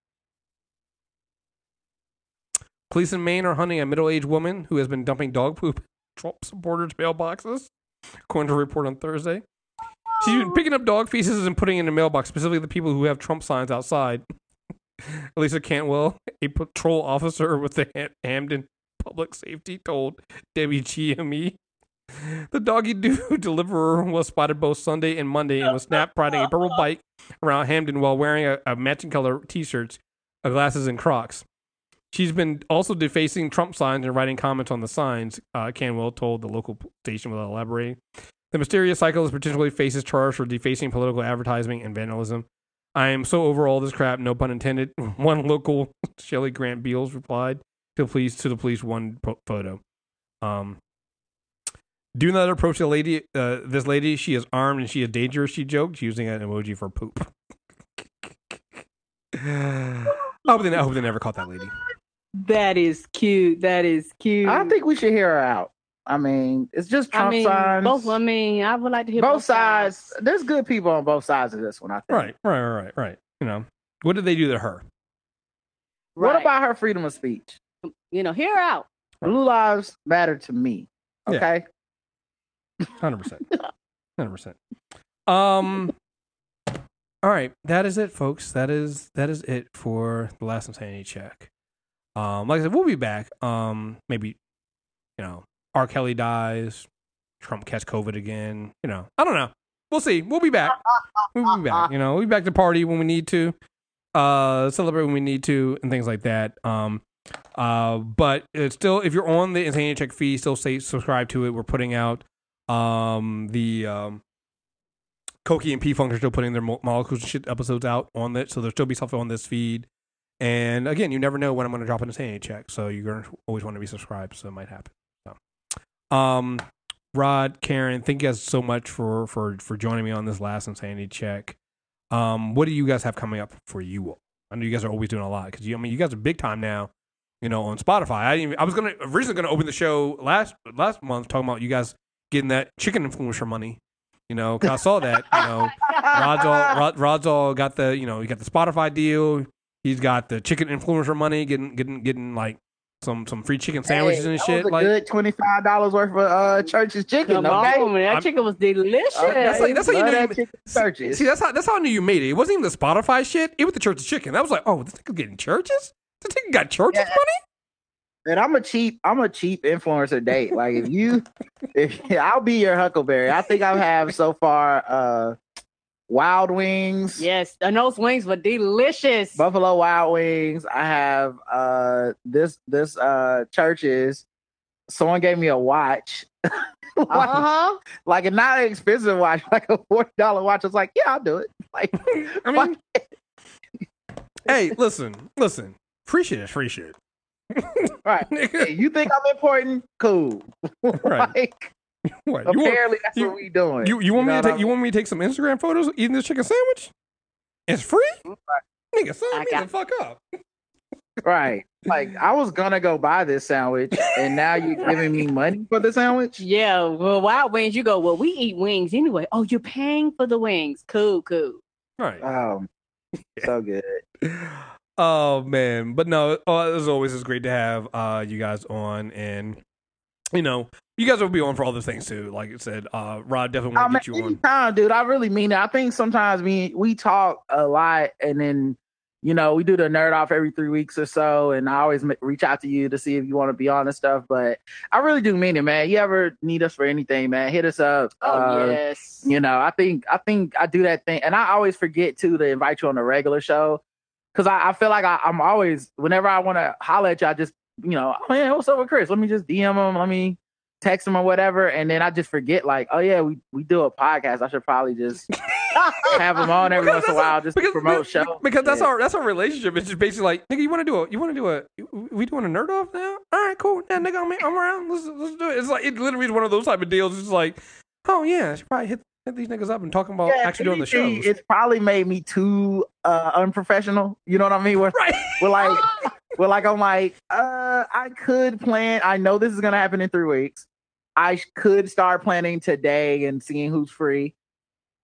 Police in Maine are hunting a middle-aged woman who has been dumping dog poop in Trump supporters' mailboxes, according to a report on Thursday. She's been picking up dog feces and putting it in a mailbox, specifically the people who have Trump signs outside. Elisa Cantwell, a patrol officer with the Ham- Hampden Public Safety, told WGME. The doggy doo deliverer was spotted both Sunday and Monday and was snapped riding a purple bike around Hampden while wearing a, a matching color t-shirts, uh, glasses, and Crocs. She's been also defacing Trump signs and writing comments on the signs. Uh, Cantwell told the local station without elaborating. The mysterious cyclist potentially faces charge for defacing political advertising and vandalism. I am so over all this crap, no pun intended. One local Shelley Grant Beals replied to the police to the police one po- photo. Um, do not approach the lady. Uh, this lady, she is armed and she is dangerous. She joked, using an emoji for poop. I hope they, I hope they never caught that lady. That is cute. That is cute. I think we should hear her out. I mean, it's just Trump I mean, signs. both. I mean, I would like to hear both sides. There's good people on both sides of this one. I think. Right, right, right, right, right. You know, what did they do to her? What about her freedom of speech? You know, hear her out. Blue lives matter to me. Yeah. Hundred percent. Hundred percent. Um. All right, that is it, folks. That is that is it for the last insanity check. Um, like I said, we'll be back. Um, maybe you know, R. Kelly dies, Trump catch COVID again. You know, I don't know. We'll see. We'll be back. We'll be back. You know, we'll be back to party when we need to, uh, celebrate when we need to, and things like that. Um, uh, but it's still, if you're on the Insanity Check feed, still say subscribe to it. We're putting out um the um Koki and P Funk are still putting their molecules and shit episodes out on it, so there'll still be stuff on this feed. And again, you never know when I'm going to drop an insanity check, so you're going to always want to be subscribed, so it might happen. So, um, Rod, Karen, thank you guys so much for for for joining me on this last insanity check. Um, what do you guys have coming up for you all? I know you guys are always doing a lot because you. I mean, you guys are big time now. You know, on Spotify. I even, I was gonna originally gonna open the show last last month talking about you guys getting that chicken influencer money. You know, 'cause I saw that. You know, Rod's all Rod, Rod's all got the you know he got the Spotify deal. He's got the chicken influencer money, getting getting getting like some some free chicken sandwiches Hey, and that shit. Was a Like good twenty five dollars worth of uh, church's chicken. Come okay? on, man. That I'm- chicken was delicious. that's like that's how you Love know that you, chicken churches. See, that's how that's how I knew you made it. It wasn't even the Spotify shit. It was the church's chicken. That was like, oh, this nigga getting churches. This nigga got churches Yeah. And I'm a cheap, I'm a cheap influencer date. Like if you, if I'll be your Huckleberry. I think I have so far uh Wild Wings, Yes, and those wings were delicious. Buffalo Wild Wings. I have uh this this uh churches. Someone gave me a watch. like, Uh-huh. like a not an expensive watch, like a forty dollar watch. I was like, yeah, I'll do it. Like, I mean, hey, listen, listen. Free shit is free shit. right? Nigga. Hey, you think I'm important? Cool. Right. like, What, you want, apparently, that's you- what we doing. you, you want me know to what take you want me to take some Instagram photos eating this chicken sandwich? It's free? Nigga, sign I me got- the fuck up. Right. Like I was gonna go buy this sandwich, and now you're giving me money for the sandwich. Yeah, well, wild wings. You go. Well, we eat wings anyway. Oh, you're paying for the wings. Cool, cool. Right. Um, so good. Oh man, but no, uh, as always, it's great to have uh, you guys on, and you know, you guys will be on for other things too. Like I said, uh, Rod definitely Oh want to get you on. anytime, dude. I really mean it. I think sometimes we we talk a lot, and then you know we do the nerd off every three weeks or so, and I always ma- reach out to you to see if you want to be on and stuff. But I really do mean it, man. You ever need us for anything, man? Hit us up. Oh Uh, yes. You know, I think I think I do that thing, and I always forget too to invite you on a regular show because I, I feel like I, I'm always whenever I want to holler at you, I just you know, oh yeah, what's up with Chris? Let me just DM him, let me text him or whatever, and then I just forget like, oh yeah, we we do a podcast. I should probably just have him on every once in a while just because, to promote show. Because that's Yeah. our that's our relationship. It's just basically like, nigga, you want to do a you want to do a we doing a nerd off now? All right, cool. Yeah, nigga, I'm, I'm around. Let's let's do it. It's like it literally is one of those type of deals. It's like, oh yeah, I should probably hit these niggas up and talking about Yeah, actually doing the shows. It's probably made me too uh, unprofessional. You know what I mean? Where, Right. we're like, we're like, I'm like, uh, I could plan. I know this is gonna happen in three weeks. I could start planning today and seeing who's free.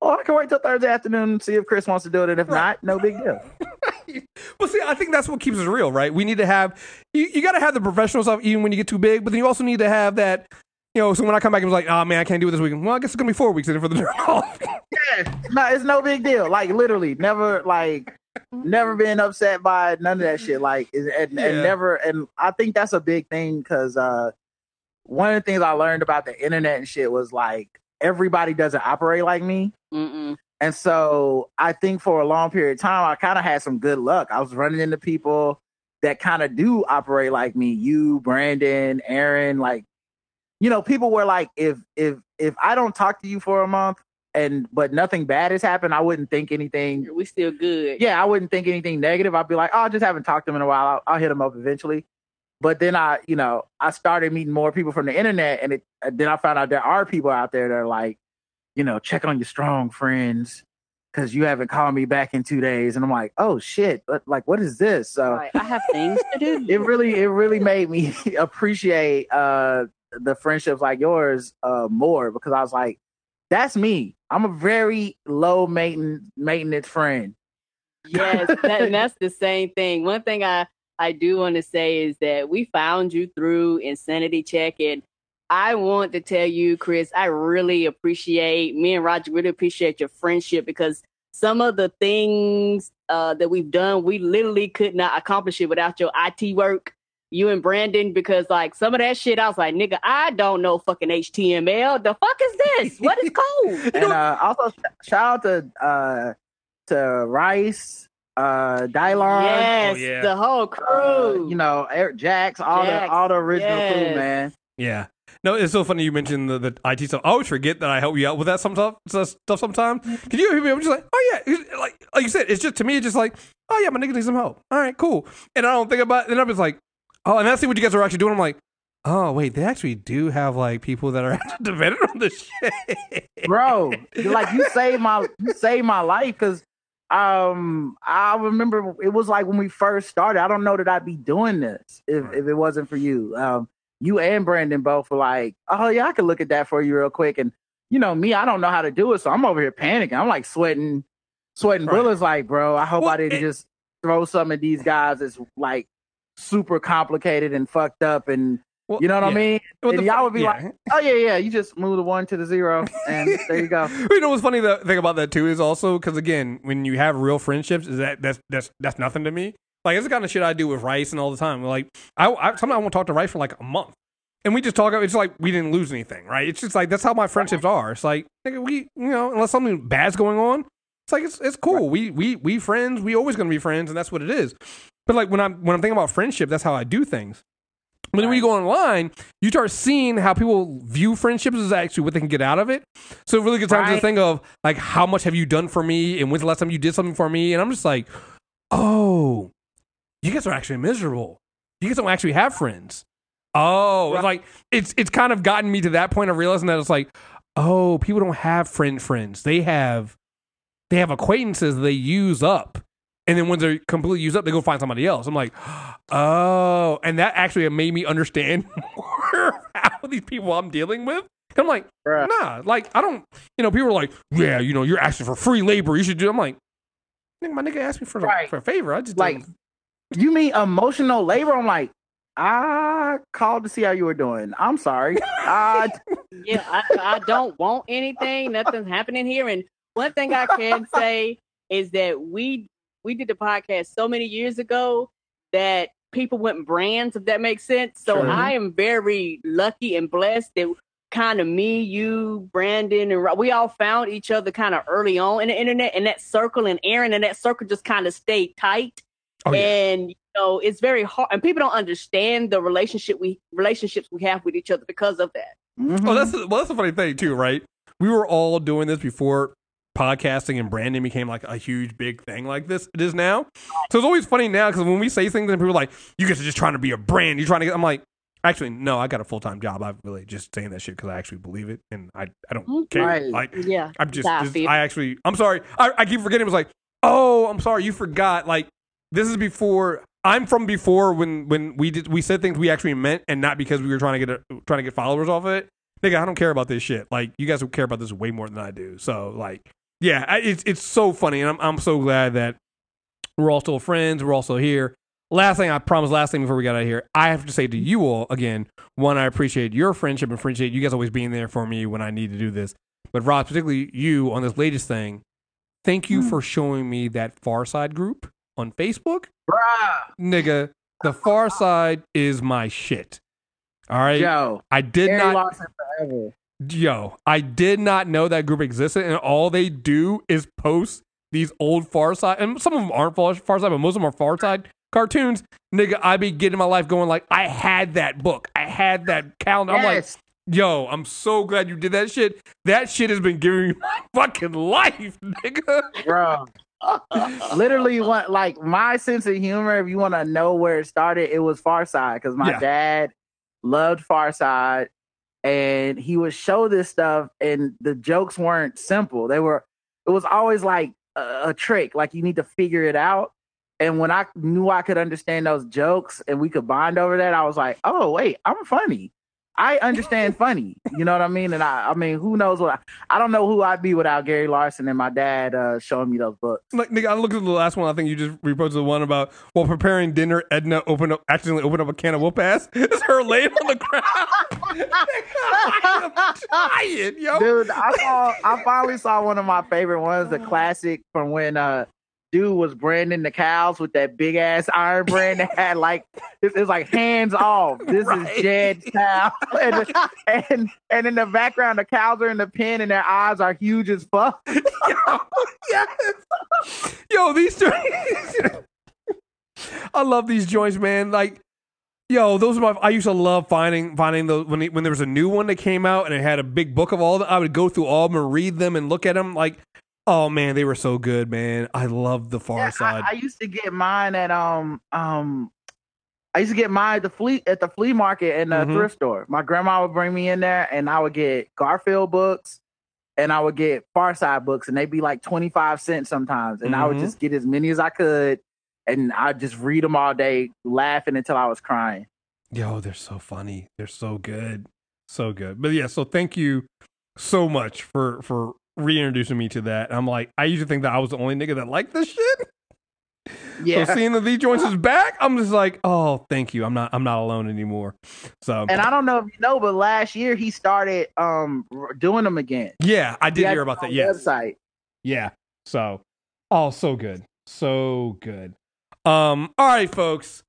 Or I can wait till Thursday afternoon and see if Chris wants to do it, and if not, no big deal. Well, see, I think that's what keeps us real, right? We need to have you. You got to have the professional stuff even when you get too big, but then you also need to have that. You know, so when I come back and was like, oh man, I can't do it this weekend. Well, I guess it's gonna be four weeks then for the nerd off. Yeah, no, it's no big deal. Like literally, never like never been upset by none of that shit. Like and, and, Yeah. and never. And I think that's a big thing because uh, one of the things I learned about the internet and shit was like everybody doesn't operate like me. Mm-mm. And so I think for a long period of time, I kind of had some good luck. I was running into people that kind of do operate like me. You, Brandon, Aaron, like, you know, people were like, if if if I don't talk to you for a month and but nothing bad has happened, I wouldn't think anything. We still good. Yeah, I wouldn't think anything negative. I'd be like, oh, I just haven't talked to them in a while. I'll, I'll hit them up eventually. But then I, you know, I started meeting more people from the internet, and it then I found out there are people out there that are like, you know, check on your strong friends because you haven't called me back in two days, and I'm like, oh shit, but like, what is this? So Right. I have things to do. it really, it really made me appreciate uh the friendships like yours uh more because I was like, that's me. I'm a very low maintenance maintenance friend. yes, that, and that's the same thing. One thing I I do want to say is that we found you through Insanity Check, and I want to tell you, Chris, I really appreciate me and Roger really appreciate your friendship because some of the things uh, that we've done, we literally could not accomplish it without your IT work. You and Brandon, because like some of that shit, I was like, nigga, I don't know fucking HTML. The fuck is this? What is code? And uh, also shout out to uh to Rice, uh Dylon, yes, Oh, yeah. the whole uh, crew. you know, Eric Jax, all Jax, the all the original crew, man. Yeah. No, it's so funny you mentioned the, the IT stuff. I always forget that I help you out with that some stuff, stuff sometimes. Can you hear me? I'm just like, oh yeah, like like you said, it's just to me, it's just like, oh yeah, my nigga needs some help. All right, cool. And I don't think about, it. and I'm just like, oh, and that's what you guys are actually doing. I'm like, oh wait, they actually do have like people that are actually dependent on this shit. bro. Like you saved my you saved my life because um I remember it was like when we first started. I don't know that I'd be doing this if if it wasn't for you. Um, you and Brandon both were like, oh yeah, I could look at that for you real quick. And you know me, I don't know how to do it, so I'm over here panicking. I'm like sweating, sweating Right. bullets. Like, bro, I hope Well, I didn't it- just throw some of these guys that's like super complicated and fucked up and. Well, You know what I mean? Well, and the y'all would be yeah. like, "Oh yeah, yeah." You just move the one to the zero, and there you go. you know what's funny the thing about that too is also because again when you have real friendships is that that's that's that's nothing to me like it's the kind of shit i do with rice and all the time like i, I sometimes i won't talk to rice for like a month and we just talk it's like we didn't lose anything right it's just like that's how my friendships are it's like nigga, we you know unless something bad's going on it's like it's, it's cool we we we friends we always gonna be friends and that's what it is but like when i'm when i'm thinking about friendship that's how i do things but then when you go online, you start seeing how people view friendships as actually what they can get out of it. So it really gets down to the Right. thing of like, how much have you done for me, and when's the last time you did something for me? And I'm just like, oh, you guys are actually miserable. You guys don't actually have friends. Oh, it's like it's it's kind of gotten me to that point of realizing that it's like, oh, people don't have friend friends. They have they have acquaintances they use up. And then when they're completely used up, they go find somebody else. I'm like, oh, and that actually made me understand more how these people I'm dealing with. I'm like, Bruh. nah, like I don't, you know, people are like, yeah, you know, you're asking for free labor. You should do. I'm like, nigga, my nigga asked me for, Right. for a favor. I just Like, you mean emotional labor? I'm like, I called to see how you were doing. I'm sorry. I yeah, I, I don't want anything. Nothing's happening here. And one thing I can say is that we we did the podcast so many years ago that people went brands, if that makes sense. So Sure. I am very lucky and blessed that kind of me, you, Brandon, and Ro- we all found each other kind of early on in the internet, and that circle and Aaron, and that circle just kind of stayed tight. Oh, yeah. And you know, it's very hard, and people don't understand the relationship we relationships we have with each other because of that. Oh, that's well, that's a funny thing too, right? We were all doing this before podcasting and branding became like a huge big thing like this it is now. So it's always funny now because when we say things and people are like, "You guys are just trying to be a brand. You're trying to get." I'm like, actually, no, I got a full time job. I'm really just saying that shit because I actually believe it and I I don't mm-hmm. care. Right. Like Yeah, I'm just, I just- I actually I'm sorry. I, I keep forgetting. It was like, oh, I'm sorry, you forgot. Like this is before. I'm from before when when we did we said things we actually meant and not because we were trying to get a, trying to get followers off of it. Nigga, I don't care about this shit. Like you guys care about this way more than I do. So like, yeah, I, it's it's so funny, and I'm I'm so glad that we're all still friends. We're also here. Last thing I promise. Last thing before we got out of here, I have to say to you all again. One, I appreciate your friendship and appreciate you guys always being there for me when I need to do this. But Rob, particularly you on this latest thing, thank you hmm. for showing me that Far Side group on Facebook. bruh, Nigga, the Far Side is my shit. All right. Joe. I did Gary not. Yo, I did not know that group existed, and all they do is post these old Far Side, and some of them aren't Far, Far Side, but most of them are Far Side cartoons. Nigga, I be getting my life going like I had that book, I had that calendar. I'm like, yo, I'm so glad you did that shit. That shit has been giving me my fucking life, nigga. bro. Literally, what like my sense of humor. If you want to know where it started, it was Far Side because my Yeah. dad loved Far Side, and he would show this stuff, and the jokes weren't simple. They were. It was always like a, a trick. Like you need to figure it out. And when I knew I could understand those jokes and we could bond over that, I was like, oh wait, I'm funny. I understand funny. You know what I mean? And I, I mean, who knows what? I, I don't know who I'd be without Gary Larson and my dad uh, showing me those books. Like, nigga, I looked at the last one. I think you just reposted the one about while preparing dinner, Edna opened up, accidentally opened up a can of whoop ass. It's her laying on the ground. Dying, yo. Dude, I saw I finally saw one of my favorite ones, the classic from when uh dude was branding the cows with that big ass iron brand that had like it was like hands off. This Right. is Jed's cow. And, and and in the background the cows are in the pen and their eyes are huge as fuck. yo, yes. Yo, these two. I love these joints, man. Like, yo, those are my. I used to love finding finding those when it- when there was a new one that came out and it had a big book of all. The, I would go through all of them and read them and look at them. Like, oh man, they were so good, man. I love the Far Yeah, Side. I, I used to get mine at um um I used to get mine at the flea at the flea market and the Mhm. thrift store. My grandma would bring me in there, and I would get Garfield books, and I would get Far Side books, and they'd be like twenty five cents sometimes. And I would Mhm. just get as many as I could, and I'd just read them all day, laughing until I was crying. Yo, they're so funny. They're so good. So good. But yeah, so thank you so much for for reintroducing me to that. I'm like, I used to think that I was the only nigga that liked this shit. Yeah. So seeing that these joints is back, I'm just like, oh, thank you. I'm not I'm not alone anymore. So And I don't know if you know, but last year he started um doing them again. yeah, I did He hear about that. Yes. Website. Yeah. So, oh, so good. So good. Um, all right, folks.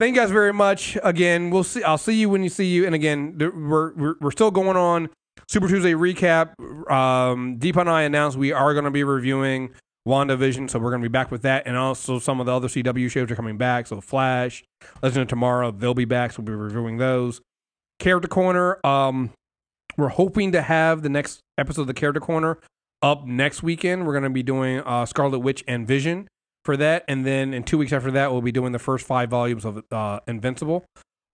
Thank you guys very much. Again, we'll see. I'll see you when you see you. And again, we're we're, we're still going on Super Tuesday recap. Um, Deep and I announced we are going to be reviewing WandaVision, so we're going to be back with that, and also some of the other CW shows are coming back. So Flash, Legend of Tomorrow, they'll be back. So we'll be reviewing those. Character Corner. Um, we're hoping to have the next episode of the Character Corner up next weekend. We're going to be doing uh, Scarlet Witch and Vision for that, and then in two weeks after that, we'll be doing the first five volumes of uh, Invincible.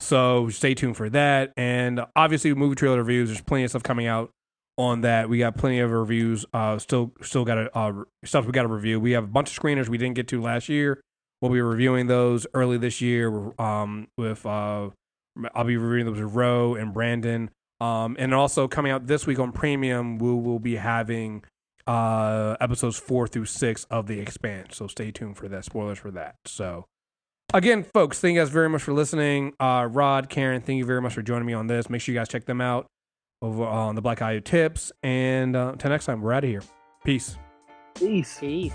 So stay tuned for that, and obviously movie trailer reviews. There's plenty of stuff coming out on that. We got plenty of reviews. Uh, still, still got a, uh, stuff we got to review. We have a bunch of screeners we didn't get to last year. We'll be reviewing those early this year. Um, with uh, I'll be reviewing those with Roe and Brandon. Um, and also coming out this week on Premium, we will be having uh, episodes four through six of The Expanse. So stay tuned for that. Spoilers for that. So again, folks, thank you guys very much for listening. Uh, Rod, Karen, thank you very much for joining me on this. Make sure you guys check them out over on the Black Eye Tips. And uh, until next time, we're out of here. Peace. Peace. Peace.